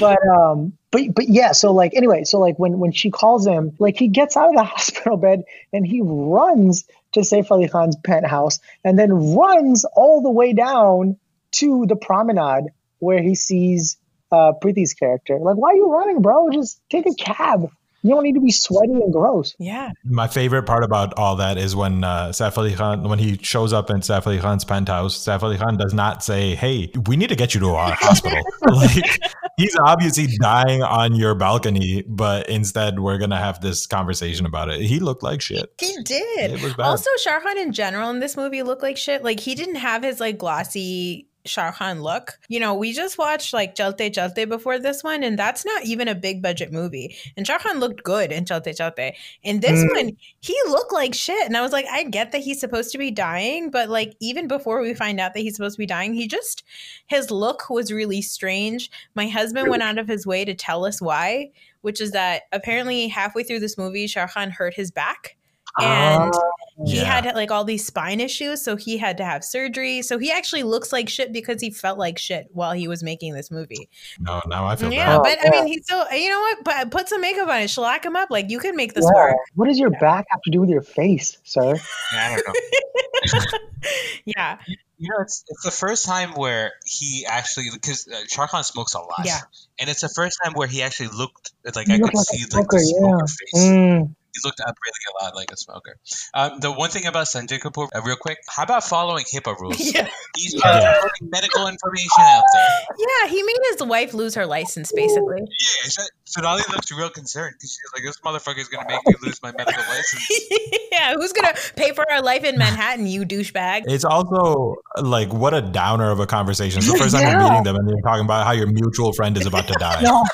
but um but but yeah so like anyway so like when when she calls him like he gets out of the hospital bed and he runs to Saif Ali Khan's penthouse and then runs all the way down to the promenade where he sees uh, Preity's character. Like, why are you running, bro? Just take a cab. You don't need to be sweaty and gross. Yeah. My favorite part about all that is when uh, Saif Ali Khan, when he shows up in Saif Ali Khan's penthouse, Saif Ali Khan does not say, "Hey, we need to get you to a hospital." like he's obviously dying on your balcony, but instead we're gonna have this conversation about it. He looked like shit. He did. Also, Shah in general in this movie looked like shit. Like he didn't have his like glossy Shah Khan look. You know, we just watched like Chalte Chalte before this one, and that's not even a big budget movie. And Shah Khan looked good in Chalte Chalte. In this mm. one, he looked like shit. And I was like, I get that he's supposed to be dying, but like even before we find out that he's supposed to be dying, he just his look was really strange. My husband went out of his way to tell us why, which is that apparently halfway through this movie, Shah Khan hurt his back and oh, he yeah. had like all these spine issues so he had to have surgery so he actually looks like shit because he felt like shit while he was making this movie no now i feel yeah bad. but i mean he's still you know what but put some makeup on it shellac him up like you can make this yeah. work what does your yeah. back have to do with your face sir i don't know yeah you know, it's it's the first time where he actually because uh, Shah Khan smokes a lot. Yeah, and it's the first time where he actually looked like he I could like see like the smoker yeah. face. Mm he looked up really a lot like a smoker. Um, the one thing about Sanjay Kapoor, uh, real quick, how about following HIPAA rules? Yeah. He's yeah. putting medical information out there. Yeah, he made his wife lose her license, basically. Yeah, Sonali looks real concerned because she's like, "This motherfucker is gonna make me lose my medical license." yeah, who's gonna pay for our life in Manhattan, you douchebag? It's also like what a downer of a conversation. It's the first time yeah. you're meeting them, and you're talking about how your mutual friend is about to die. no,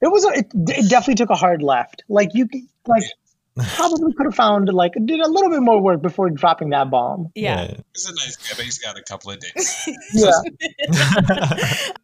it was. A, it, it definitely took a hard left. Like you, like probably could have found like did a little bit more work before dropping that bomb. Yeah, yeah. he's a nice guy, but he's got a couple of days. yeah.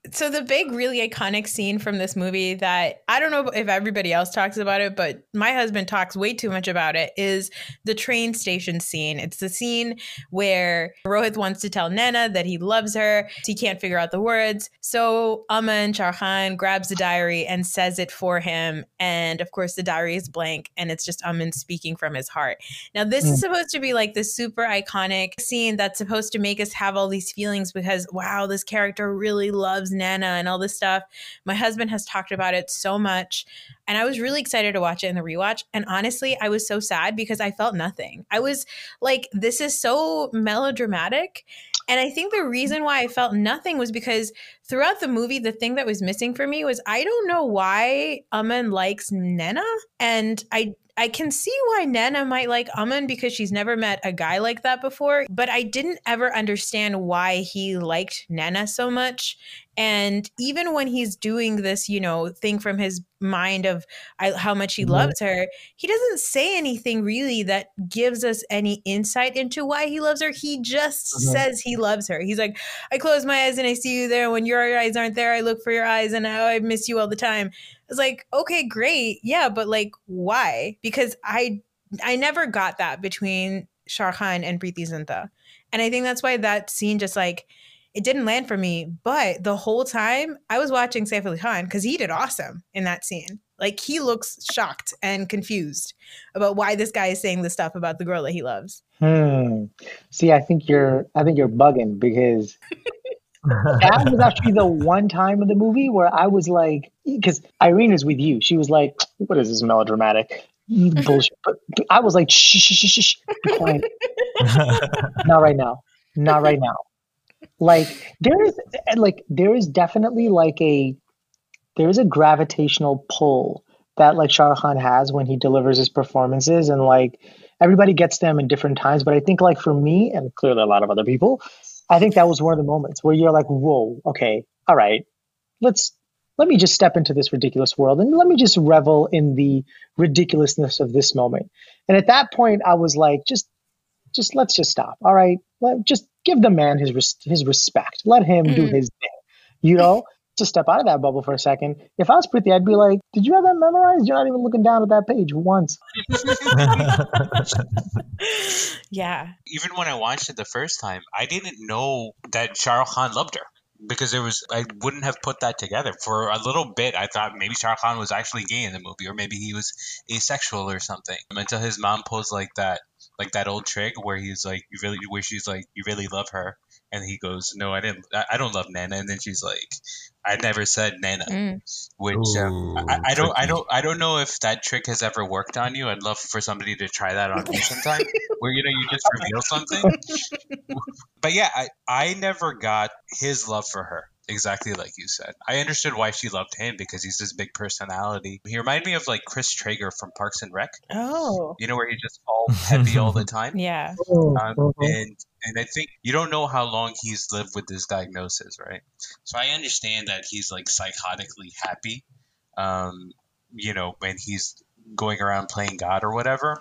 so the big, really iconic scene from this movie that I don't know if everybody else talks about it, but my husband talks way too much about it is the train station scene. It's the scene where Rohit wants to tell Naina that he loves her. He can't figure out the words, so Aman Charhan grabs the diary and says it for him, and of course the diary is blank, and it's just Aman and speaking from his heart. Now, this mm. is supposed to be like the super iconic scene that's supposed to make us have all these feelings because, wow, this character really loves Naina and all this stuff. My husband has talked about it so much. And I was really excited to watch it in the rewatch. And honestly, I was so sad because I felt nothing. I was like, this is so melodramatic. And I think the reason why I felt nothing was because throughout the movie, the thing that was missing for me was I don't know why Aman likes Naina. And I I can see why Naina might like Aman because she's never met a guy like that before, but I didn't ever understand why he liked Naina so much. And even when he's doing this, you know, thing from his mind of I, how much he mm-hmm. loves her, he doesn't say anything really that gives us any insight into why he loves her. He just mm-hmm. says he loves her. He's like, I close my eyes and I see you there. When your eyes aren't there, I look for your eyes and I, I miss you all the time. It's like, okay, great. Yeah, but like, why? Because I I never got that between Shah Khan and Preity Zinta. And I think that's why that scene just like it didn't land for me. But the whole time I was watching Saif Ali Khan because he did awesome in that scene. Like he looks shocked and confused about why this guy is saying this stuff about the girl that he loves. Hmm. See, I think you're I think you're bugging because that was actually the one time in the movie where I was like, because Irene is with you. She was like, "What is this melodramatic bullshit?" But, but I was like, "Shh, shh, shh, shh, be quiet." Not right now. Not right now. Like there is, like there is definitely like a there is a gravitational pull that like Shah Khan has when he delivers his performances, and like everybody gets them in different times. But I think like for me and clearly a lot of other people, I think that was one of the moments where you're like, whoa, okay, all right, let's let me just step into this ridiculous world and let me just revel in the ridiculousness of this moment. And at that point, I was like, just, just let's just stop. All right, let, just give the man his res- his respect. Let him mm. do his thing. You know, to step out of that bubble for a second. If I was Preity, I'd be like, "Did you have that memorized? You're not even looking down at that page once." yeah. Even when I watched it the first time, I didn't know that Shah Rukh Khan loved her because there was I wouldn't have put that together for a little bit. I thought maybe Shah Rukh Khan was actually gay in the movie, or maybe he was asexual or something. Until his mom pulls like that, like that old trick where he's like, "You really," where she's like, "You really love her," and he goes, "No, I didn't. I, I don't love Naina." And then she's like, I never said Naina, mm. which um, I, I, don't, I don't, I don't know if that trick has ever worked on you. I'd love for somebody to try that on me sometime, where you know you just reveal something. but yeah, I, I never got his love for her exactly like you said. I understood why she loved him because he's this big personality. He reminded me of like Chris Traeger from Parks and Rec. Oh, you know where he just all heavy all the time. Yeah, um, uh-huh. and and I think you don't know how long he's lived with this diagnosis, right? So I understand that he's like psychotically happy, um, you know, when he's going around playing God or whatever.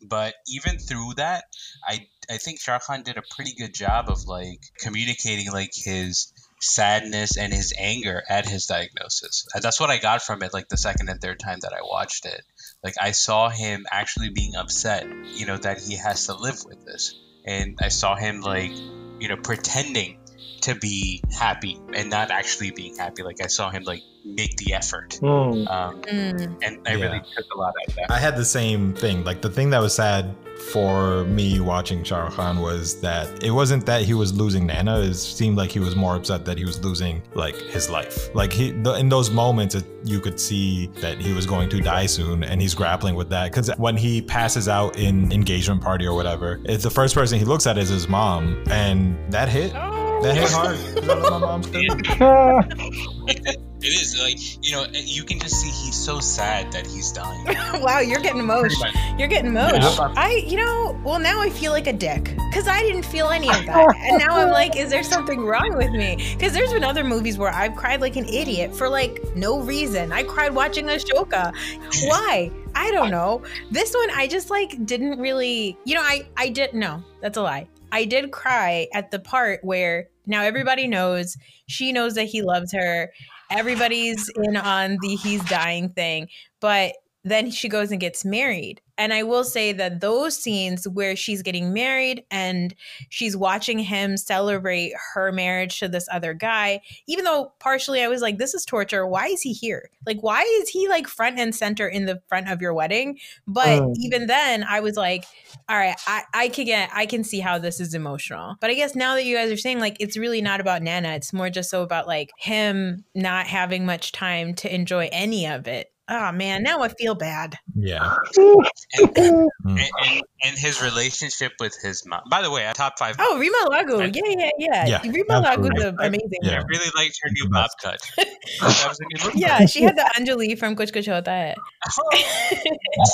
But even through that, I I think Shah Khan did a pretty good job of like communicating like his sadness and his anger at his diagnosis. That's what I got from it like the second and third time that I watched it. Like I saw him actually being upset, you know, that he has to live with this and I saw him like you know pretending to be happy and not actually being happy. Like I saw him like make the effort, mm. Um, mm. and I yeah. really took a lot out of that. I had the same thing. Like the thing that was sad for me watching Shah Rukh Khan was that it wasn't that he was losing Naina. It seemed like he was more upset that he was losing like his life. Like he in those moments, it, you could see that he was going to die soon, and he's grappling with that. Because when he passes out in engagement party or whatever, it's the first person he looks at is his mom, and that hit. That hit hard. my mom's It is like you know you can just see he's so sad that he's dying. wow, you're getting emotional. You're getting emotional. Yeah. I, you know, well now I feel like a dick because I didn't feel any of that, and now I'm like, is there something wrong with me? Because there's been other movies where I've cried like an idiot for like no reason. I cried watching Ashoka. Why? I don't know. This one I just like didn't really. You know, I I didn't. No, that's a lie. I did cry at the part where now everybody knows she knows that he loves her everybody's in on the he's dying thing, but then she goes and gets married. And I will say that those scenes where she's getting married and she's watching him celebrate her marriage to this other guy, even though partially I was like, this is torture. Why is he here? Like, why is he like front and center in the front of your wedding? But oh. even then, I was like, all right, I, I can get, I can see how this is emotional. But I guess now that you guys are saying like, it's really not about Naina, it's more just so about like him not having much time to enjoy any of it oh man, now I feel bad. Yeah. and, and, and, and, his relationship with his mom. By the way, top five. Oh, Reema Lagoo. Yeah, yeah, yeah. yeah Reema Lagoo is amazing. Yeah. I really liked her new bob cut. yeah, she had the Anjali from Kuch Kuch Hota Hai.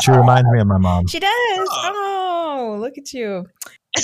she reminds me of my mom. She does. Oh, oh look at you.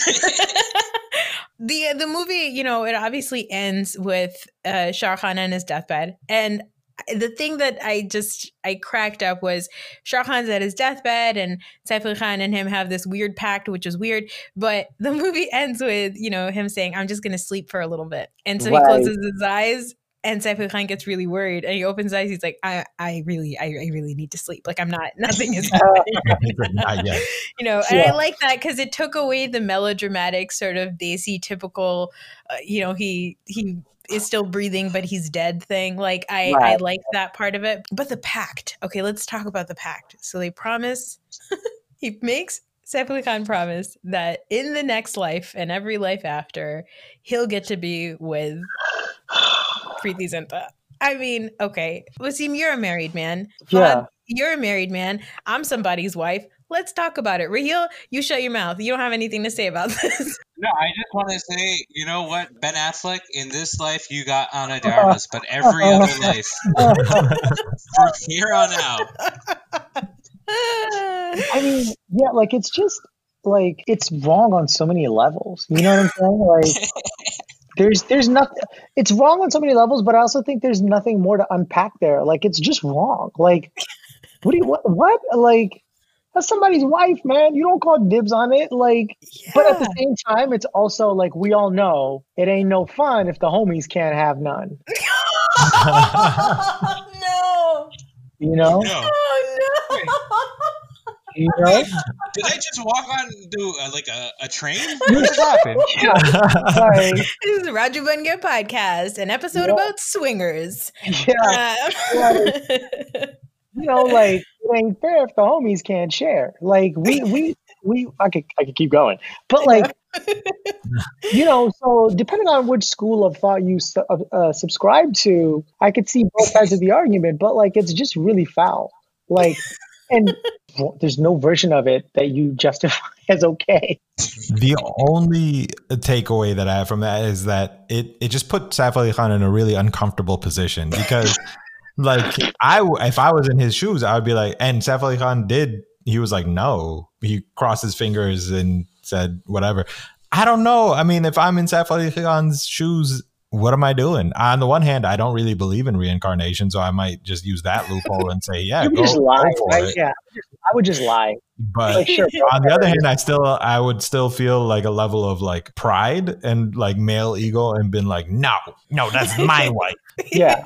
the the movie, you know, it obviously ends with uh, Shah Khan on his deathbed, and the thing that I just I cracked up was Shah Khan's at his deathbed and Saif Khan and him have this weird pact, which is weird. But the movie ends with you know him saying, "I'm just going to sleep for a little bit," and so right. he closes his eyes. And Saif Khan gets really worried, and he opens his eyes. He's like, "I, I really, I, I really need to sleep. Like, I'm not. Nothing is happening. not yet. You know." And yeah. I like that because it took away the melodramatic sort of Desi typical. Uh, you know, he he is still breathing, but he's dead thing. Like I, right. I like that part of it. But the pact. Okay, let's talk about the pact. So they promise. he makes Khan promise that in the next life and every life after, he'll get to be with Preity Zinta. I mean, okay, Wasim, you're a married man. Yeah. you're a married man. I'm somebody's wife. Let's talk about it. Raheel, you shut your mouth. You don't have anything to say about this. No, I just want to say, you know what, Ben Affleck, in this life you got Ana de Armas, but every other life, from here on out. I mean, yeah, like it's just like it's wrong on so many levels. You know what I'm saying? Like there's there's nothing it's wrong on so many levels, but I also think there's nothing more to unpack there. Like it's just wrong. Like what do you what what like that's somebody's wife, man. You don't call dibs on it. Like, yeah. but at the same time, it's also like we all know it ain't no fun if the homies can't have none. no. You know? No. Oh, no. You know? Did I just walk on to uh, like a, a train? What just happened? Yeah. Sorry. This is the Roger Bunga podcast, an episode yeah. about swingers. Yeah. Uh, you know, like it ain't fair if the homies can't share. Like we we we I could I could keep going, but like you know, so depending on which school of thought you uh, uh, subscribe to, I could see both sides of the argument. But like, it's just really foul. Like, and there's no version of it that you justify as okay. The only takeaway that I have from that is that it it just put Saif Ali Khan in a really uncomfortable position because like I, if I was in his shoes, I would be like, and Saif Ali Khan did. He was like, no. He crossed his fingers and said whatever. I don't know. I mean, if I'm in Saif Ali Khan's shoes, what am I doing? On the one hand, I don't really believe in reincarnation, so I might just use that loophole and say, yeah, go, just lie, for right? it. Yeah, I would just lie. But like, sure, on the other hand, I still I would still feel like a level of like pride and like male ego and been like, no, no, that's my wife. Yeah.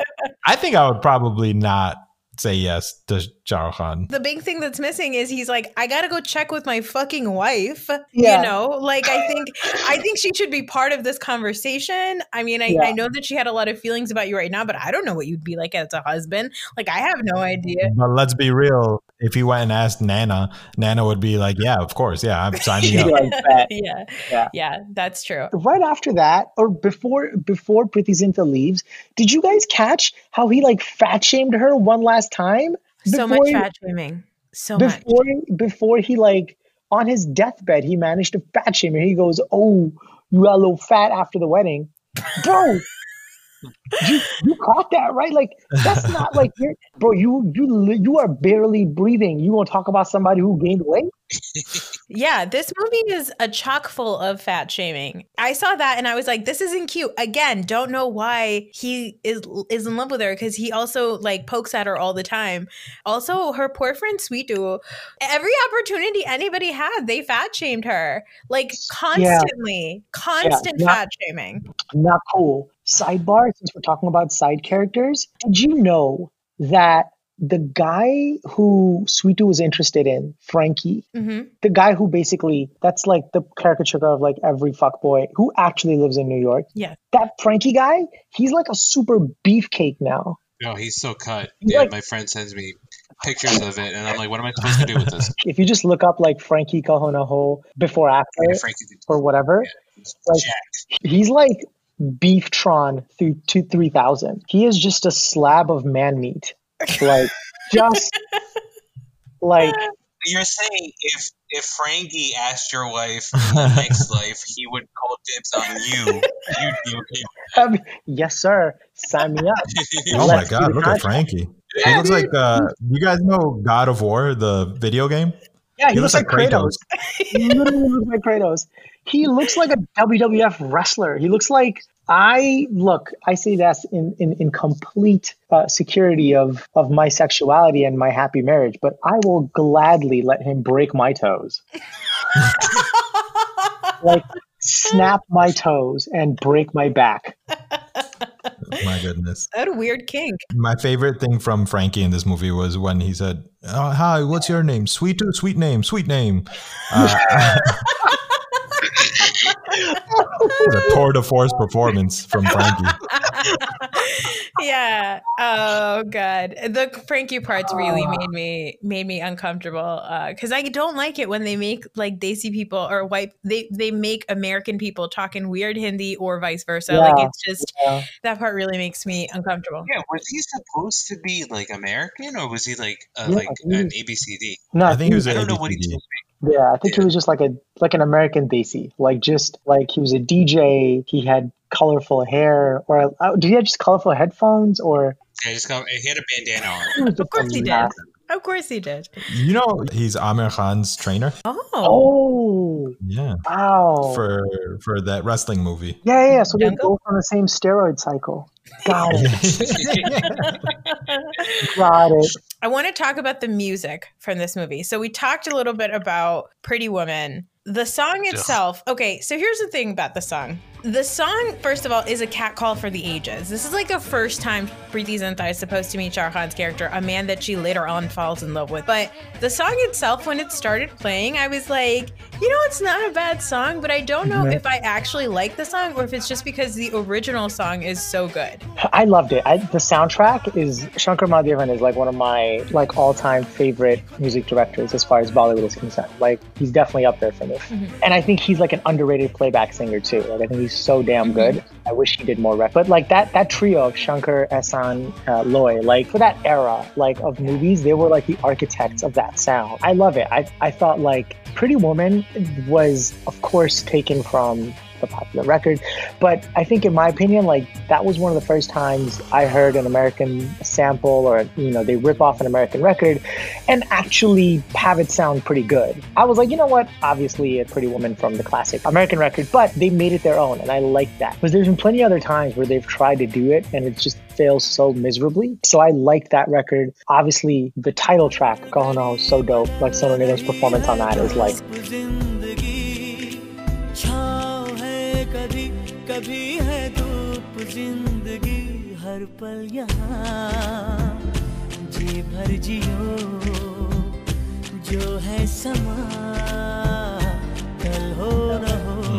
I think I would probably not say yes to Shah Khan. The big thing that's missing is he's like, I gotta go check with my fucking wife. Yeah. You know, like I think I think she should be part of this conversation. I mean, I, yeah. I know that she had a lot of feelings about you right now, but I don't know what you'd be like as a husband. Like I have no idea. But let's be real. If he went and asked Naina, Naina would be like, Yeah, of course, yeah, I'm signing up. yeah. yeah. Yeah, that's true. Right after that, or before before Preity Zinta leaves, did you guys catch how he like fat shamed her one last time? so much fat shaming. So before, much. Before he like on his deathbed, he managed to fat shame her. He goes, "Oh, you got a little fat after the wedding, bro." You you caught that right? Like that's not like you're, bro. You you you are barely breathing. You want to talk about somebody who gained weight? yeah, this movie is a chock full of fat shaming. I saw that and I was like, this isn't cute. Again, don't know why he is is in love with her because he also like pokes at her all the time. Also, her poor friend Sweetu, every opportunity anybody had, they fat shamed her like constantly, yeah. constant yeah, not, fat shaming. Not cool. Sidebar, since we're talking about side characters, did you know that the guy who Sweetu was interested in, Frankie, mm-hmm. the guy who basically that's like the caricature of like every fuck boy who actually lives in New York. Yeah. That Frankie guy, he's like a super beefcake now. No, he's so cut. He's yeah, like, my friend sends me pictures of it, and I'm like, what am I supposed to do with this? If you just look up like Frankie Kal Ho Naa Ho before after yeah, or whatever, yeah, he's, like, he's like Beeftron through two three thousand. He is just a slab of man meat like just like you're saying if if Frankie asked your wife in the next life, he would call dibs on you. You'd be okay. Um, yes, sir. Sign me up. oh my god, look at Frankie. Yeah, he looks dude. like uh, you guys know God of War, the video game. Yeah, he, he looks, looks, like Kratos. Kratos. he literally looks like Kratos. He looks like a WWF wrestler. He looks like I look, I say that's in, in, in complete uh, security of, of my sexuality and my happy marriage, but I will gladly let him break my toes. like, snap my toes and break my back. My goodness. That a weird kink. My favorite thing from Frankie in this movie was when he said, oh, Hi, what's your name? Sweet, sweet name, sweet name. Uh, a tour de force performance from Frankie. yeah. Oh god. The Frankie parts really made me made me uncomfortable because uh, I don't like it when they make like Desi people or white they they make American people talking weird Hindi or vice versa. Yeah. Like it's just yeah. that part really makes me uncomfortable. Yeah. Was he supposed to be like American or was he like uh, yeah, like an ABCD? No, I think he was. I don't know what he's supposed to be. Yeah, I think yeah. he was just like a like an American Desi, like just like he was a DJ. He had colorful hair, or uh, did he have just colorful headphones, or yeah, he, just got, he had a bandana on. of course he did. Of course he did. You know, he's Aamir Khan's trainer. Oh. Oh. Yeah. Wow. For for that wrestling movie. Yeah, yeah. So they go on the same steroid cycle. Got it. Got it. I want to talk about the music from this movie. So we talked a little bit about Pretty Woman. The song itself, okay, so here's the thing about the song. The song, first of all, is a catcall for the ages. This is like the first time Preity Zinta is supposed to meet Shah Khan's character, a man that she later on falls in love with. But the song itself, when it started playing, I was like, you know, it's not a bad song, but I don't know if I actually like the song or if it's just because the original song is so good. I loved it. I, the soundtrack is Shankar Mahadevan is like one of my like all-time favorite music directors as far as Bollywood is concerned. Like he's definitely up there for me. Mm-hmm. And I think he's like an underrated playback singer too. Like I think he's so damn good. I wish he did more. But like that that trio of Shankar, Ehsaan, uh, Loy, like for that era like of movies, they were like the architects of that sound. I love it. I I thought like Pretty Woman was of course taken from the popular record. But I think, in my opinion, like that was one of the first times I heard an American sample or, you know, they rip off an American record and actually have it sound pretty good. I was like, you know what? Obviously, a Pretty Woman from the classic American record, but they made it their own. And I like that because there's been plenty other times where they've tried to do it and it just fails so miserably. So I like that record. Obviously, the title track, Kaho is so dope. Like Sonu Nigam's performance on that is like ज़िंदगी हर पल यहाँ। जी भर जियो जो है समा।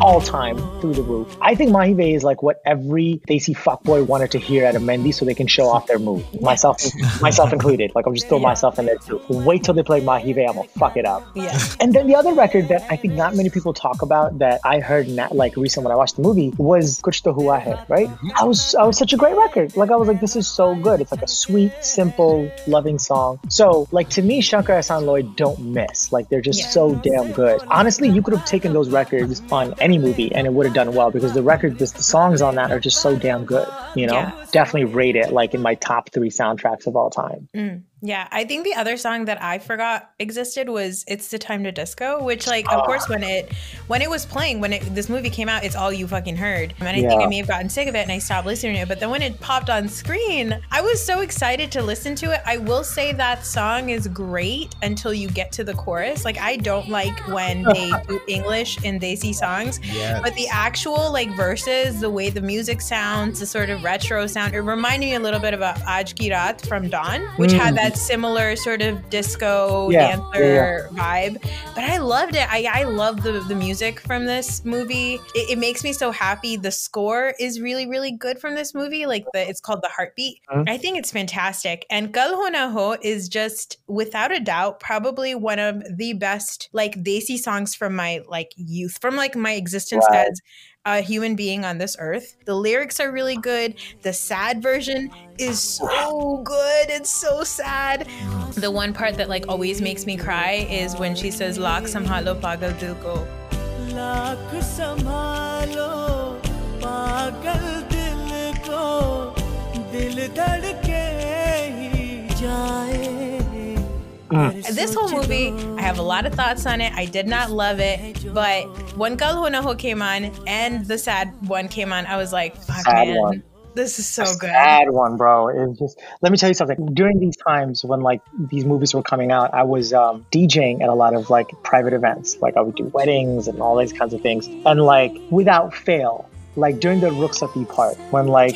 All time through the roof. I think Maahi Ve is like what every Desi fuckboy wanted to hear at a Mehndi so they can show off their move. Myself myself included. Like I'm just throw yeah. myself in there too. Wait till they play Maahi Ve, I'm gonna fuck it up. Yeah. And then the other record that I think not many people talk about that I heard not, like recently when I watched the movie was Kuch To Hua Hai, right? Mm-hmm. I was I was such a great record. Like I was like, this is so good. It's like a sweet, simple, loving song. So like to me, Shankar Ehsaan Loy don't miss. Like they're just yeah. so damn good. Honestly, you could have taken those records on any movie and it would have done well because the record, the, the songs on that are just so damn good. You know, yeah. definitely rate it like in my top three soundtracks of all time. Mm. Yeah, I think the other song that I forgot existed was "It's the Time to Disco," which, like, of oh. course, when it when it was playing, when it, this movie came out, it's all you fucking heard. And I yeah. think I may have gotten sick of it, and I stopped listening to it. But then when it popped on screen, I was so excited to listen to it. I will say that song is great until you get to the chorus. Like, I don't like when they do English in Desi songs, yes. but the actual like verses, the way the music sounds, the sort of retro sound, it reminded me a little bit about Aaj Ki Raat from Don, which mm. had that similar sort of disco yeah, dancer yeah, yeah. vibe. But I loved it. I, I love the, the music from this movie. It, it, makes me so happy. The score is really, really good from this movie. Like the it's called The Heartbeat. Mm-hmm. I think it's fantastic. And Kal Ho is just without a doubt probably one of the best like Desi songs from my like youth, from like my existence wow. as a human being on this earth. The lyrics are really good. The sad version is so good. It's so sad. The one part that like always makes me cry is when she says "Lakh samhalo pagal dil ko." Lakh samhalo pagal dil ko, dil hi. Mm. This whole movie, I have a lot of thoughts on it. I did not love it, but when Kal Ho came on and the sad one came on, I was like, fuck, man. One. This is so a good. Sad one, bro. It just let me tell you something. During these times when like these movies were coming out, I was um, DJing at a lot of like private events. Like I would do weddings and all these kinds of things. And like without fail, like during the Rukhsati part, when like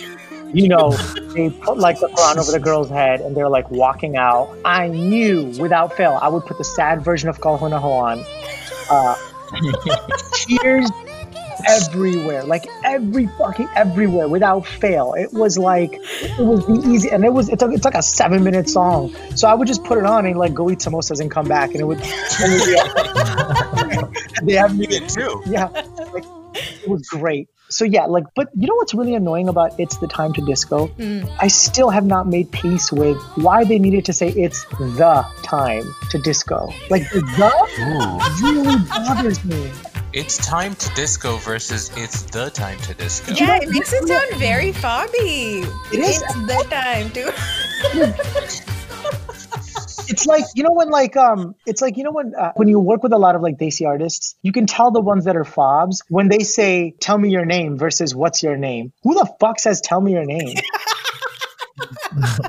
you know, they put like the Quran over the girl's head and they're like walking out. I knew without fail I would put the sad version of Kal Ho on. Uh, tears everywhere, like every fucking everywhere without fail. It was like it was the easy, and it was it's, a, it's like a seven minute song. So I would just put it on and like go eat samosas and come back, and it would. they have me too. Yeah, like, it was great. So yeah, like, but you know what's really annoying about "It's the Time to Disco"? Mm. I still have not made peace with why they needed to say it's the time to disco. Like the Ooh. really bothers me. It's time to disco versus it's the time to disco. Yeah, it makes it sound very fobby. It is it's the time to. it's like you know when like um it's like you know when uh, when you work with a lot of like desi artists you can tell the ones that are fobs when they say tell me your name versus what's your name? Who the fuck says tell me your name?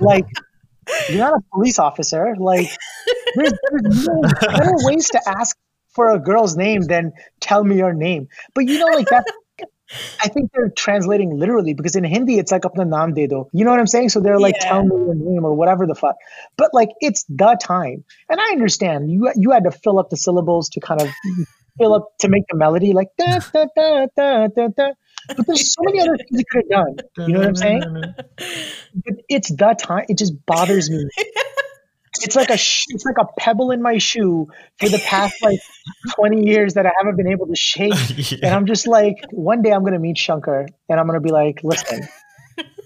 Like you're not a police officer. Like there's, there's no better ways to ask for a girl's name than tell me your name. But you know like that I think they're translating literally because in Hindi it's like apna naam de do. You know what I'm saying? So they're like yeah. tell me your name or whatever the fuck. But like it's the time. And I understand you you had to fill up the syllables to kind of fill up to make the melody like da da da da da da. But there's so many other things you could have done. You know what I'm saying? But it's the time. It just bothers me. it's like a sh- it's like a pebble in my shoe for the past like 20 years that I haven't been able to shake. yeah. And I'm just like, one day I'm gonna meet Shankar and I'm gonna be like, listen,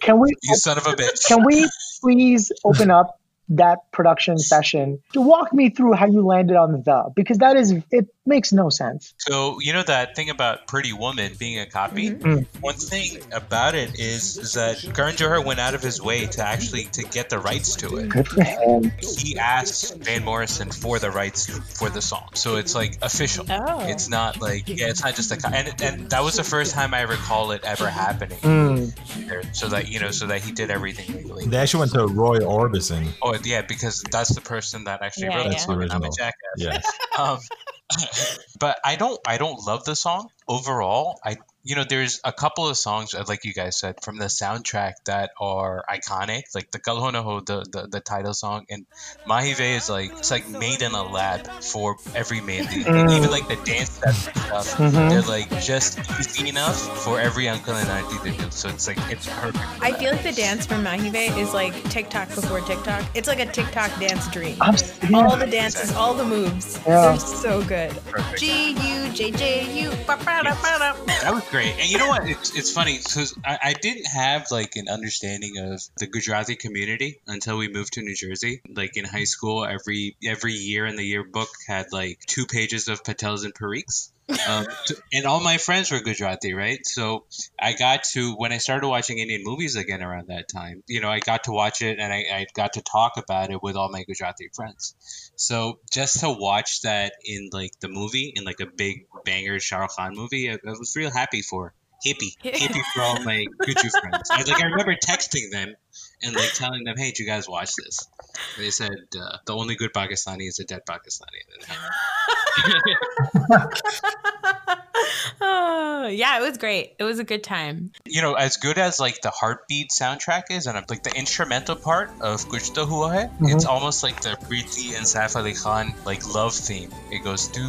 can we You son of a bitch. Can we please open up that production session to walk me through how you landed on the because that is it makes no sense. So you know that thing about Pretty Woman being a copy. Mm-hmm. One thing about it is, is that Karan Johar went out of his way to actually to get the rights to it. Good for him. He asked Van Morrison for the rights for the song, so it's like official. Oh. It's not like yeah, it's not just a and and that was the first time I recall it ever happening. Mm. So that you know, so that he did everything legally. They actually went to Roy Orbison. Oh yeah, because that's the person that actually yeah, wrote yeah. it. I'm a jackass. Yeah. um, but I don't I don't love the song overall. I you know, there's a couple of songs, uh, like you guys said, from the soundtrack that are iconic, like the Kal Ho Naa Ho, the, the, the title song, and Maahi Ve is like it's like made in a lab for every Mehndi. Mm. Even like the dance steps and stuff, mm-hmm. they're like just easy enough for every uncle and auntie to do. So it's like it's perfect. I feel like the dance from Maahi Ve is like TikTok before TikTok. It's like a TikTok dance dream. All the dances, exactly. all the moves, yeah. they're so good. G U J J U. That was great. And you know what? It's, it's funny because I, I didn't have like an understanding of the Gujarati community until we moved to New Jersey. Like in high school, every every year in the yearbook had like two pages of patels and pariks um, and all my friends were Gujarati, right? So I got to when I started watching Indian movies again around that time. You know, I got to watch it and I, I got to talk about it with all my Gujarati friends. So just to watch that in like the movie, in like a big banger Shah Rukh Khan movie, I, I was real happy for hippie, hippie for all my Guju friends. I like I remember texting them and like telling them, "Hey, did you guys watch this?" And they said, uh, "The only good Pakistani is a dead Pakistani." oh, yeah, it was great. It was a good time. You know, as good as like the heartbeat soundtrack is, and like the instrumental part of Kuch to Hua Hai, mm-hmm. it's almost like the Preity and Saif Ali Khan like love theme. It goes do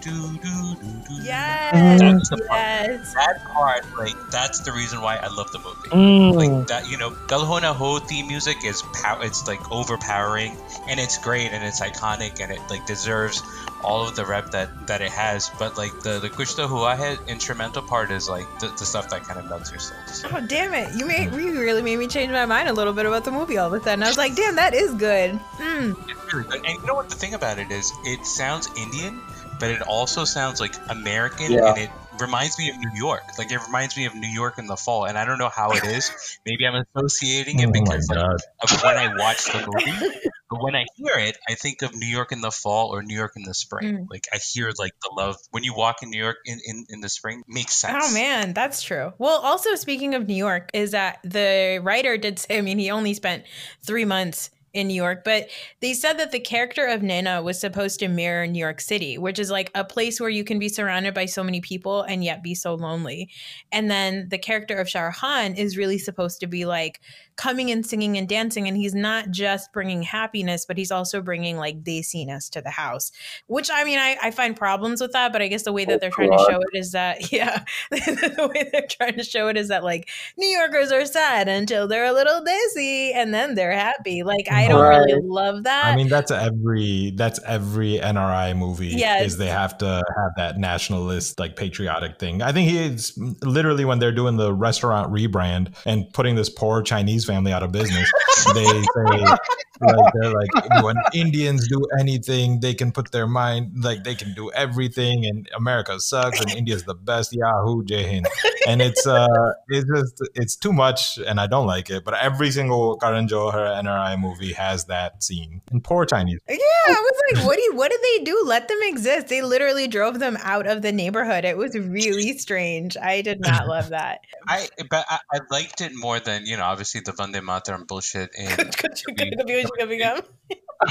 do do do do. Yes. That's the yes. Part. That part, like, that's the reason why I love the movie. Mm. Like that, you know, Kal Ho Naa Ho theme music is pow- It's like overpowering, and it's great, and it's iconic, and it like deserves all of the rep that that it has. But like the the Kuch to Hua Hai instrumental part is like the, the stuff that kind of melts your soul. Oh damn it! You made you really made me change my mind a little bit about the movie all of a sudden. I was like, damn, that is good. Mm. It's really good. And you know what the thing about it is? It sounds Indian, but it also sounds like American yeah. and it reminds me of New York. Like it reminds me of New York in the fall, and I don't know how it is. Maybe I'm associating it oh because like, of when I watch the movie. but when I hear it, I think of New York in the fall or New York in the spring. Mm. Like I hear like the love when you walk in New York in, in, in the spring makes sense. Oh man, that's true. Well, also speaking of New York, is that the writer did say. I mean, he only spent three months in New York, but they said that the character of Naina was supposed to mirror New York City, which is like a place where you can be surrounded by so many people and yet be so lonely. And then the character of Shah Khan is really supposed to be like coming and singing and dancing and he's not just bringing happiness but he's also bringing like desiness to the house which i mean I, I find problems with that but i guess the way that oh, they're trying to show it is that yeah the way they're trying to show it is that like new yorkers are sad until they're a little dizzy and then they're happy like i don't right. really love that i mean that's every that's every nri movie yes. is they have to have that nationalist like patriotic thing i think it's mm, literally when they're doing the restaurant rebrand and putting this poor chinese family out of business. they say like they're like when Indians do anything, they can put their mind like they can do everything, and America sucks, and India's the best. Yahoo, Jai And it's uh, it's just it's too much, and I don't like it. But every single Karan Johar NRI movie has that scene. And poor Chinese. Yeah, I was like, what do you, what did they do? Let them exist. They literally drove them out of the neighborhood. It was really strange. I did not love that. I but I, I liked it more than you know, obviously the Vande Mataram bullshit in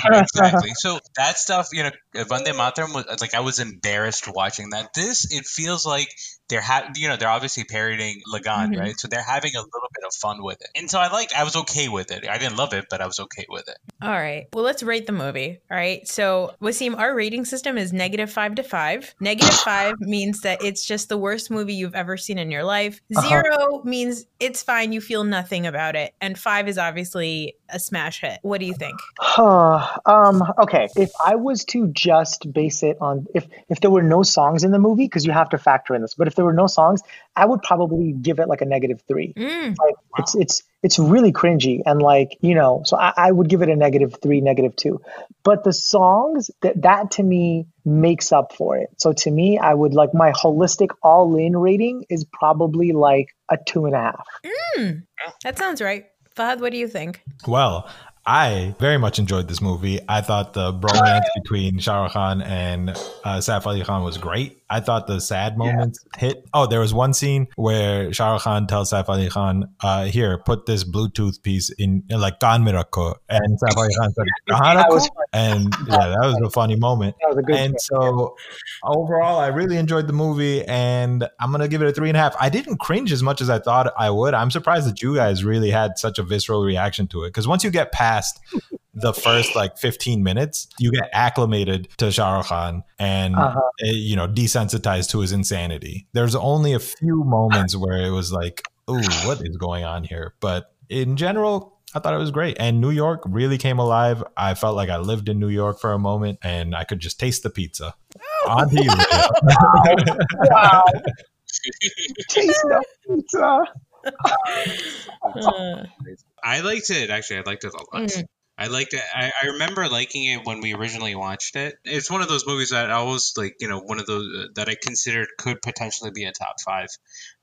exactly. So that stuff, you know, Vande Mataram was like I was embarrassed watching that. This it feels like they're ha- you know they're obviously parodying Lagaan, mm-hmm. right? So they're having a little bit of fun with it, and so I like I was okay with it. I didn't love it, but I was okay with it. All right, well let's rate the movie. All right, so Waseem, our rating system is negative five to five. Negative five means that it's just the worst movie you've ever seen in your life. Uh-huh. 0 uh-huh. means it's fine, you feel nothing about it, and five is obviously a smash hit. What do you think? um, okay, if I was to just base it on if if there were no songs in the movie, because you have to factor in this, but if there were no songs, I would probably give it like a negative three. Mm. Like, wow. It's it's it's really cringy and like you know, so I, I would give it a negative three, negative two. But the songs that that to me makes up for it. So to me, I would like my holistic all in rating is probably like a two and a half. Mm. That sounds right. Fahad, what do you think? Well, I very much enjoyed this movie. I thought the bromance between Shah Rukh Khan and uh, Saif Ali Khan was great. I thought the sad moments yeah. hit. Oh, there was one scene where Shah Rukh Khan tells Saif Ali Khan, uh, "Here, put this Bluetooth piece in, like Kan Mirako," and Saif Ali Khan said, and yeah, that was a funny moment. A and so, overall, I really enjoyed the movie, and I'm gonna give it a three and a half. I didn't cringe as much as I thought I would. I'm surprised that you guys really had such a visceral reaction to it because once you get past the first like 15 minutes, you get acclimated to Shah Rukh Khan and uh-huh. you know desensitized to his insanity. There's only a few moments where it was like, "Ooh, what is going on here?" But in general, I thought it was great. And New York really came alive. I felt like I lived in New York for a moment and I could just taste the pizza. On to you. wow. taste the pizza. I liked it actually. I liked it a lot. Mm. I liked it. I, I remember liking it when we originally watched it. It's one of those movies that I always like, you know, one of those uh, that I considered could potentially be a top five.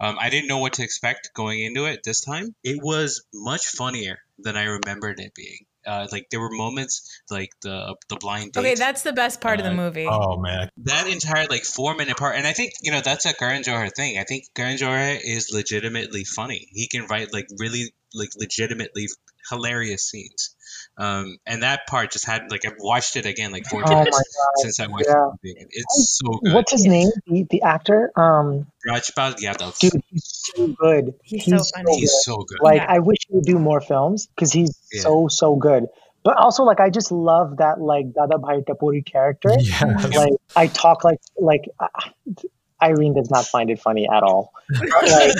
Um, I didn't know what to expect going into it this time. It was much funnier than I remembered it being. Uh, like there were moments like the the blind date. Okay, that's the best part uh, of the uh, movie. Oh man, that entire like four minute part, and I think you know that's a Karan Johar thing. I think Karan Johar is legitimately funny. He can write like really like legitimately hilarious scenes. Um, and that part just had like I've watched it again like four oh times since I watched yeah. it. It's so good. What's his name? The, the actor? Um, Rajpal Yadav. Dude, he's so good. He's, he's so, funny. He's so good. Like yeah. I wish he would do more films because he's yeah. so so good. But also, like, I just love that, like, Dada Bhai Tapuri character. Yes. Like, I talk like, like, uh, Irene does not find it funny at all. like,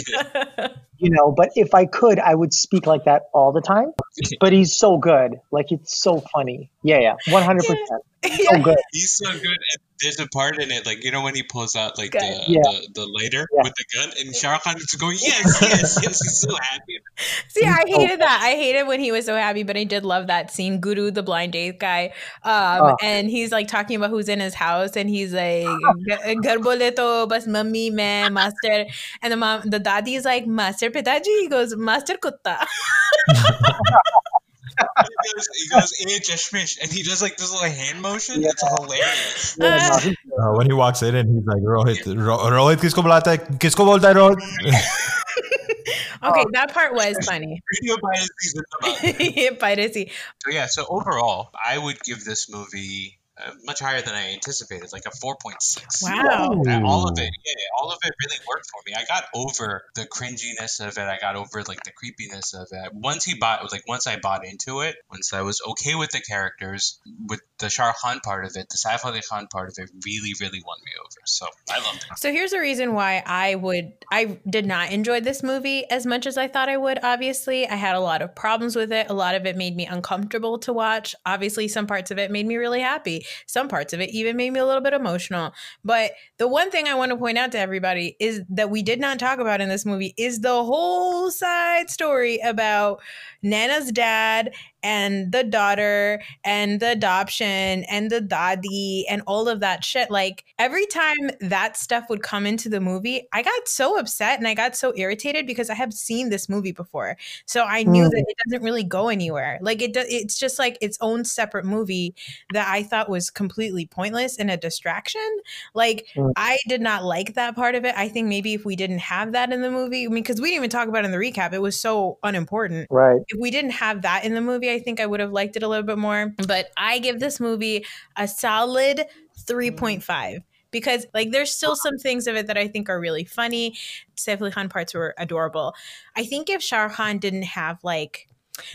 you know, but if I could, I would speak like that all the time. But he's so good. Like it's so funny. Yeah, yeah. 100%. So good. He's so good there's a part in it, like you know when he pulls out like the, yeah. the, the lighter yeah. with the gun, and Shah Khan is going, yes, yes, yes. He's so happy. See, I hated that. I hated when he was so happy, but I did love that scene. Guru, the blind date guy, um, oh. and he's like talking about who's in his house, and he's like, "Ghar bole to bas mummy mein master," and the mom, the daddy is like, "Master pitaji." He goes, "Master kutta." he goes, he goes, hey, Jashmish, and he does like this little hand motion. Yeah. It's hilarious. Yeah, no, uh, when he walks in and he's like, Rohit, Ro- Rohit, kisko bulata? Kisko bolta hai Rohit? Okay, that part was funny. Piracy. So yeah, so overall, I would give this movie uh, much higher than I anticipated, like a 4.6. Wow. all of it, yeah, all of it really worked for me. I got over the cringiness of it. I got over like the creepiness of it. Once he bought, like once I bought into it, once I was okay with the characters, with the Shah Khan part of it, the Saif Ali Khan part of it really, really won me over. So I loved it. So here's the reason why I would, I did not enjoy this movie as much as I thought I would. Obviously, I had a lot of problems with it. A lot of it made me uncomfortable to watch. Obviously, some parts of it made me really happy. Some parts of it even made me a little bit emotional. But the one thing I want to point out to everybody is that we did not talk about in this movie is the whole side story about Naina's dad and the daughter and the adoption and the daddy and all of that shit. Like every time that stuff would come into the movie, I got so upset and I got so irritated because I have seen this movie before. So I knew mm. that it doesn't really go anywhere. Like it it's just like its own separate movie that I thought was completely pointless and a distraction. Like mm. I did not like that part of it. I think maybe if we didn't have that in the movie, I mean cuz we didn't even talk about it in the recap, it was so unimportant. Right if we didn't have that in the movie, I think I would have liked it a little bit more. But I give this movie a solid 3.5 because like there's still some things of it that I think are really funny. Saif Ali Khan parts were adorable. I think if Shah Khan didn't have like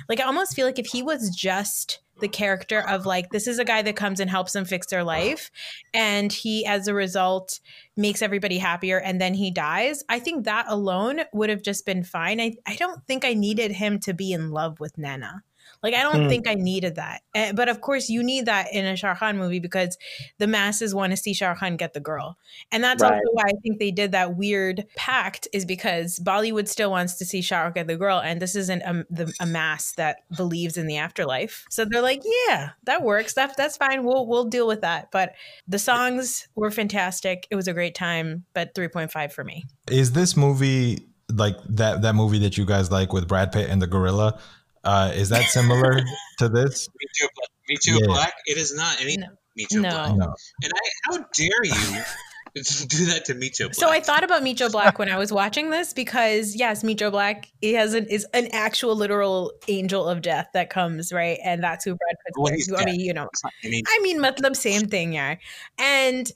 like I almost feel like if he was just the character of like this is a guy that comes and helps them fix their life and he as a result makes everybody happier and then he dies i think that alone would have just been fine i, I don't think i needed him to be in love with naina like I don't mm. think I needed that. Uh, but of course, you need that in a Shah Khan movie because the masses want to see Shah Khan get the girl, and that's right. also why I think they did that weird pact. Is because Bollywood still wants to see Shah Rukh get the girl, and this isn't a, the, a mass that believes in the afterlife. So they're like, yeah, that works. That that's fine. We'll we'll deal with that. But the songs were fantastic. It was a great time. But three point five for me. Is this movie like that that movie that you guys like with Brad Pitt and the gorilla? Uh, is that similar to this? Meet Joe Black. Meet Joe yeah. Black. It is not any. No. Meet Joe no. Black. No. And I, how dare you? do that to Meet Joe Black. So I thought about Meet Joe Black when I was watching this because yes, Meet Joe Black he has an is an actual literal angel of death that comes right, and that's who Brad Pitt. Well, I mean, you know, I mean, I mean, matlab, same thing, yeah. And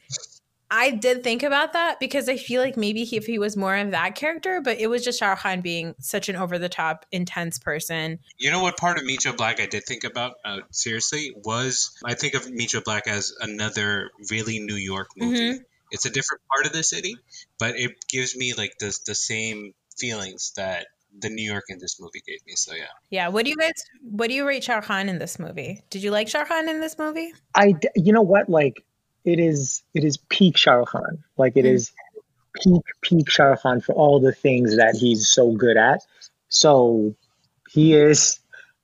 I did think about that because I feel like maybe he, if he was more of that character, but it was just Shah Khan being such an over the top, intense person. You know what part of Meet Joe Black I did think about uh, seriously was I think of Meet Joe Black as another really New York movie. Mm-hmm. It's a different part of the city, but it gives me like the the same feelings that the New York in this movie gave me. So yeah. Yeah. What do you guys? What do you rate Shah Khan in this movie? Did you like Shah Khan in this movie? I. You know what? Like it is it is peak Shah Rukh Khan. Like it mm. peak peak Shah Rukh Khan for all the things that he's so good at. So he is.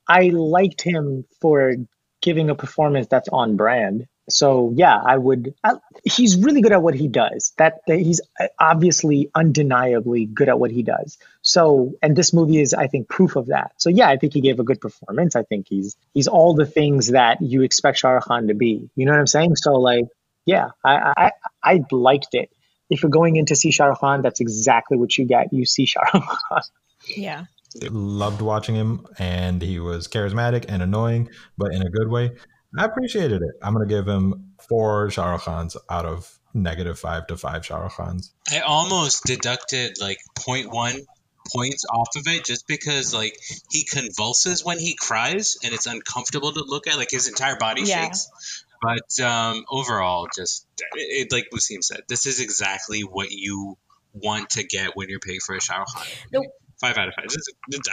I liked him for giving a performance that's on brand. So yeah, I would. I, he's really good at what he does. That, that he's obviously undeniably good at what he does. So and this movie is, I think, proof of that. So yeah, I think he gave a good performance. I think he's he's all the things that you expect Shah Rukh Khan to be. You know what I'm saying? So like yeah, I, I, I liked it. If you're going in to see Shah Rukh Khan, that's exactly what you get. You see Shah Rukh Khan. Yeah. Loved watching him, and he was charismatic and annoying, but in a good way. I appreciated it. I'm going to give him four Shah Rukh Khans out of negative five to five Shah Rukh Khans. I almost deducted like 0.1 points off of it just because like he convulses when he cries and it's uncomfortable to look at like his entire body yeah. shakes but um, overall, just it, like Waseem said, this is exactly what you want to get when you're paying for a Nope five out of five.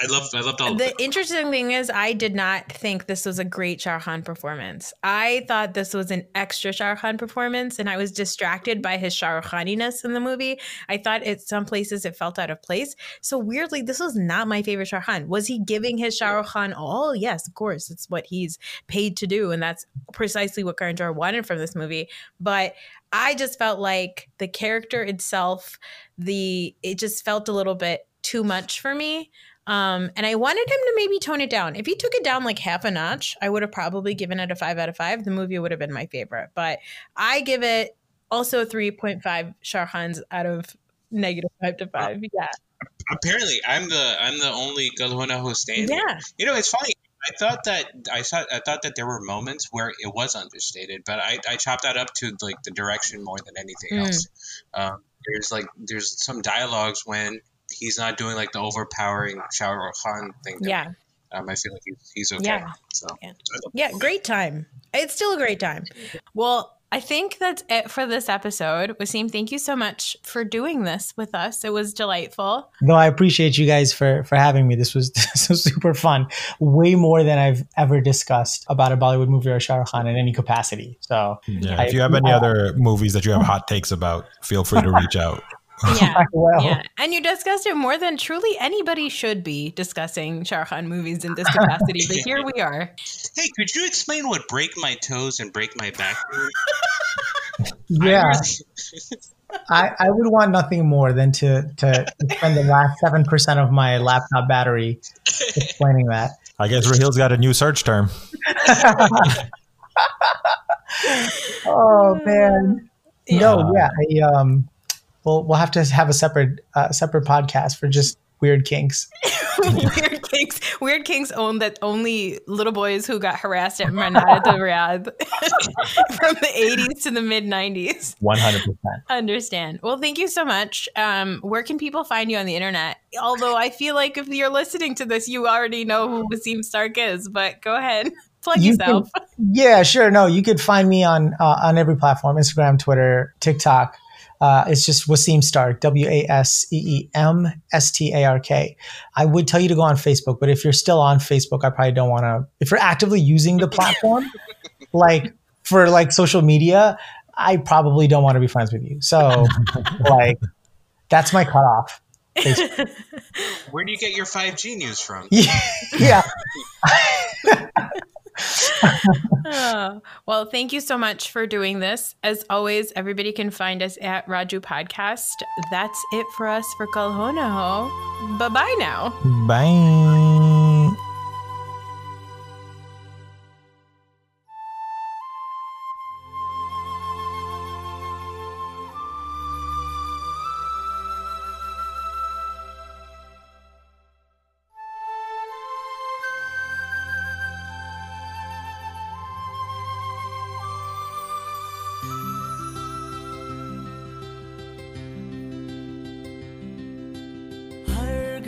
I love, I loved all. The interesting thing is, I did not think this was a great Shah Khan performance. I thought this was an extra Shah Khan performance, and I was distracted by his Shah Khaniness in the movie. I thought at some places it felt out of place. So weirdly, this was not my favorite Shah Khan. Was he giving his Shah Khan all? Yes, of course. It's what he's paid to do, and that's precisely what Karan Johar wanted from this movie. But I just felt like the character itself, the it just felt a little bit too much for me. Um, and I wanted him to maybe tone it down. If he took it down like half a notch, I would have probably given it a five out of five. The movie would have been my favorite. But I give it also 3.5 Shah Khans out of negative five to five. Yeah. apparently I'm the I'm the only Kal who's stand. Yeah. You know, it's funny. I thought that I thought I thought that there were moments where it was understated, but I, I chopped that up to like the direction more than anything mm. else. Um, there's like there's some dialogues when he's not doing like the overpowering Shah Rukh Khan thing. Yeah. Um, I feel like he's, he's okay. Yeah. So yeah. yeah, great time. It's still a great time. Well, I think that's it for this episode. Waseem, thank you so much for doing this with us. It was delightful. No, I appreciate you guys for for having me. This was this was super fun. Way more than I've ever discussed about a Bollywood movie or Shah Rukh Khan in any capacity. So, yeah, I, if you have any other movies that you have hot takes about, feel free to reach out. yeah, well. yeah, and you discussed it more than truly anybody should be discussing Shah Rukh movies in this capacity. but here we are. Hey, could you explain what break my toes and break my back? yeah. I, I would want nothing more than to, to spend the last 7% of my laptop battery explaining that. I guess Rahil's got a new search term. oh, man. Yeah. No, yeah. I, um, we'll we'll have to have a separate uh, separate podcast for just weird kinks. weird kinks. Weird kinks own that only little boys who got harassed at Manada de Riyadh from the 80s to the mid 90s. 100%. Understand. Well, thank you so much. Um, where can people find you on the internet? Although I feel like if you're listening to this, you already know who Waseem Stark is, but go ahead. Plug you yourself. Can, yeah, sure. No, you could find me on uh, on every platform Instagram, Twitter, TikTok. Uh, it's just Waseem Stark, W A S E E M S T A R K. I would tell you to go on Facebook, but if you're still on Facebook, I probably don't want to. If you're actively using the platform, like for like social media, I probably don't want to be friends with you. So, like, that's my cutoff. Where do you get your 5G news from? yeah. oh, well, thank you so much for doing this. As always, everybody can find us at Raju Podcast. That's it for us for Kal Ho Naa Ho. Bye bye now. Bye.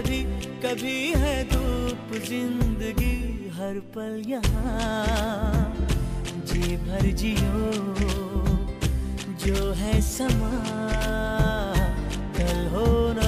कभी कभी है धूप ज़िंदगी, हर पल यहाँ। जी भर जियो, जो है समा, कल हो न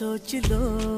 सोच लो।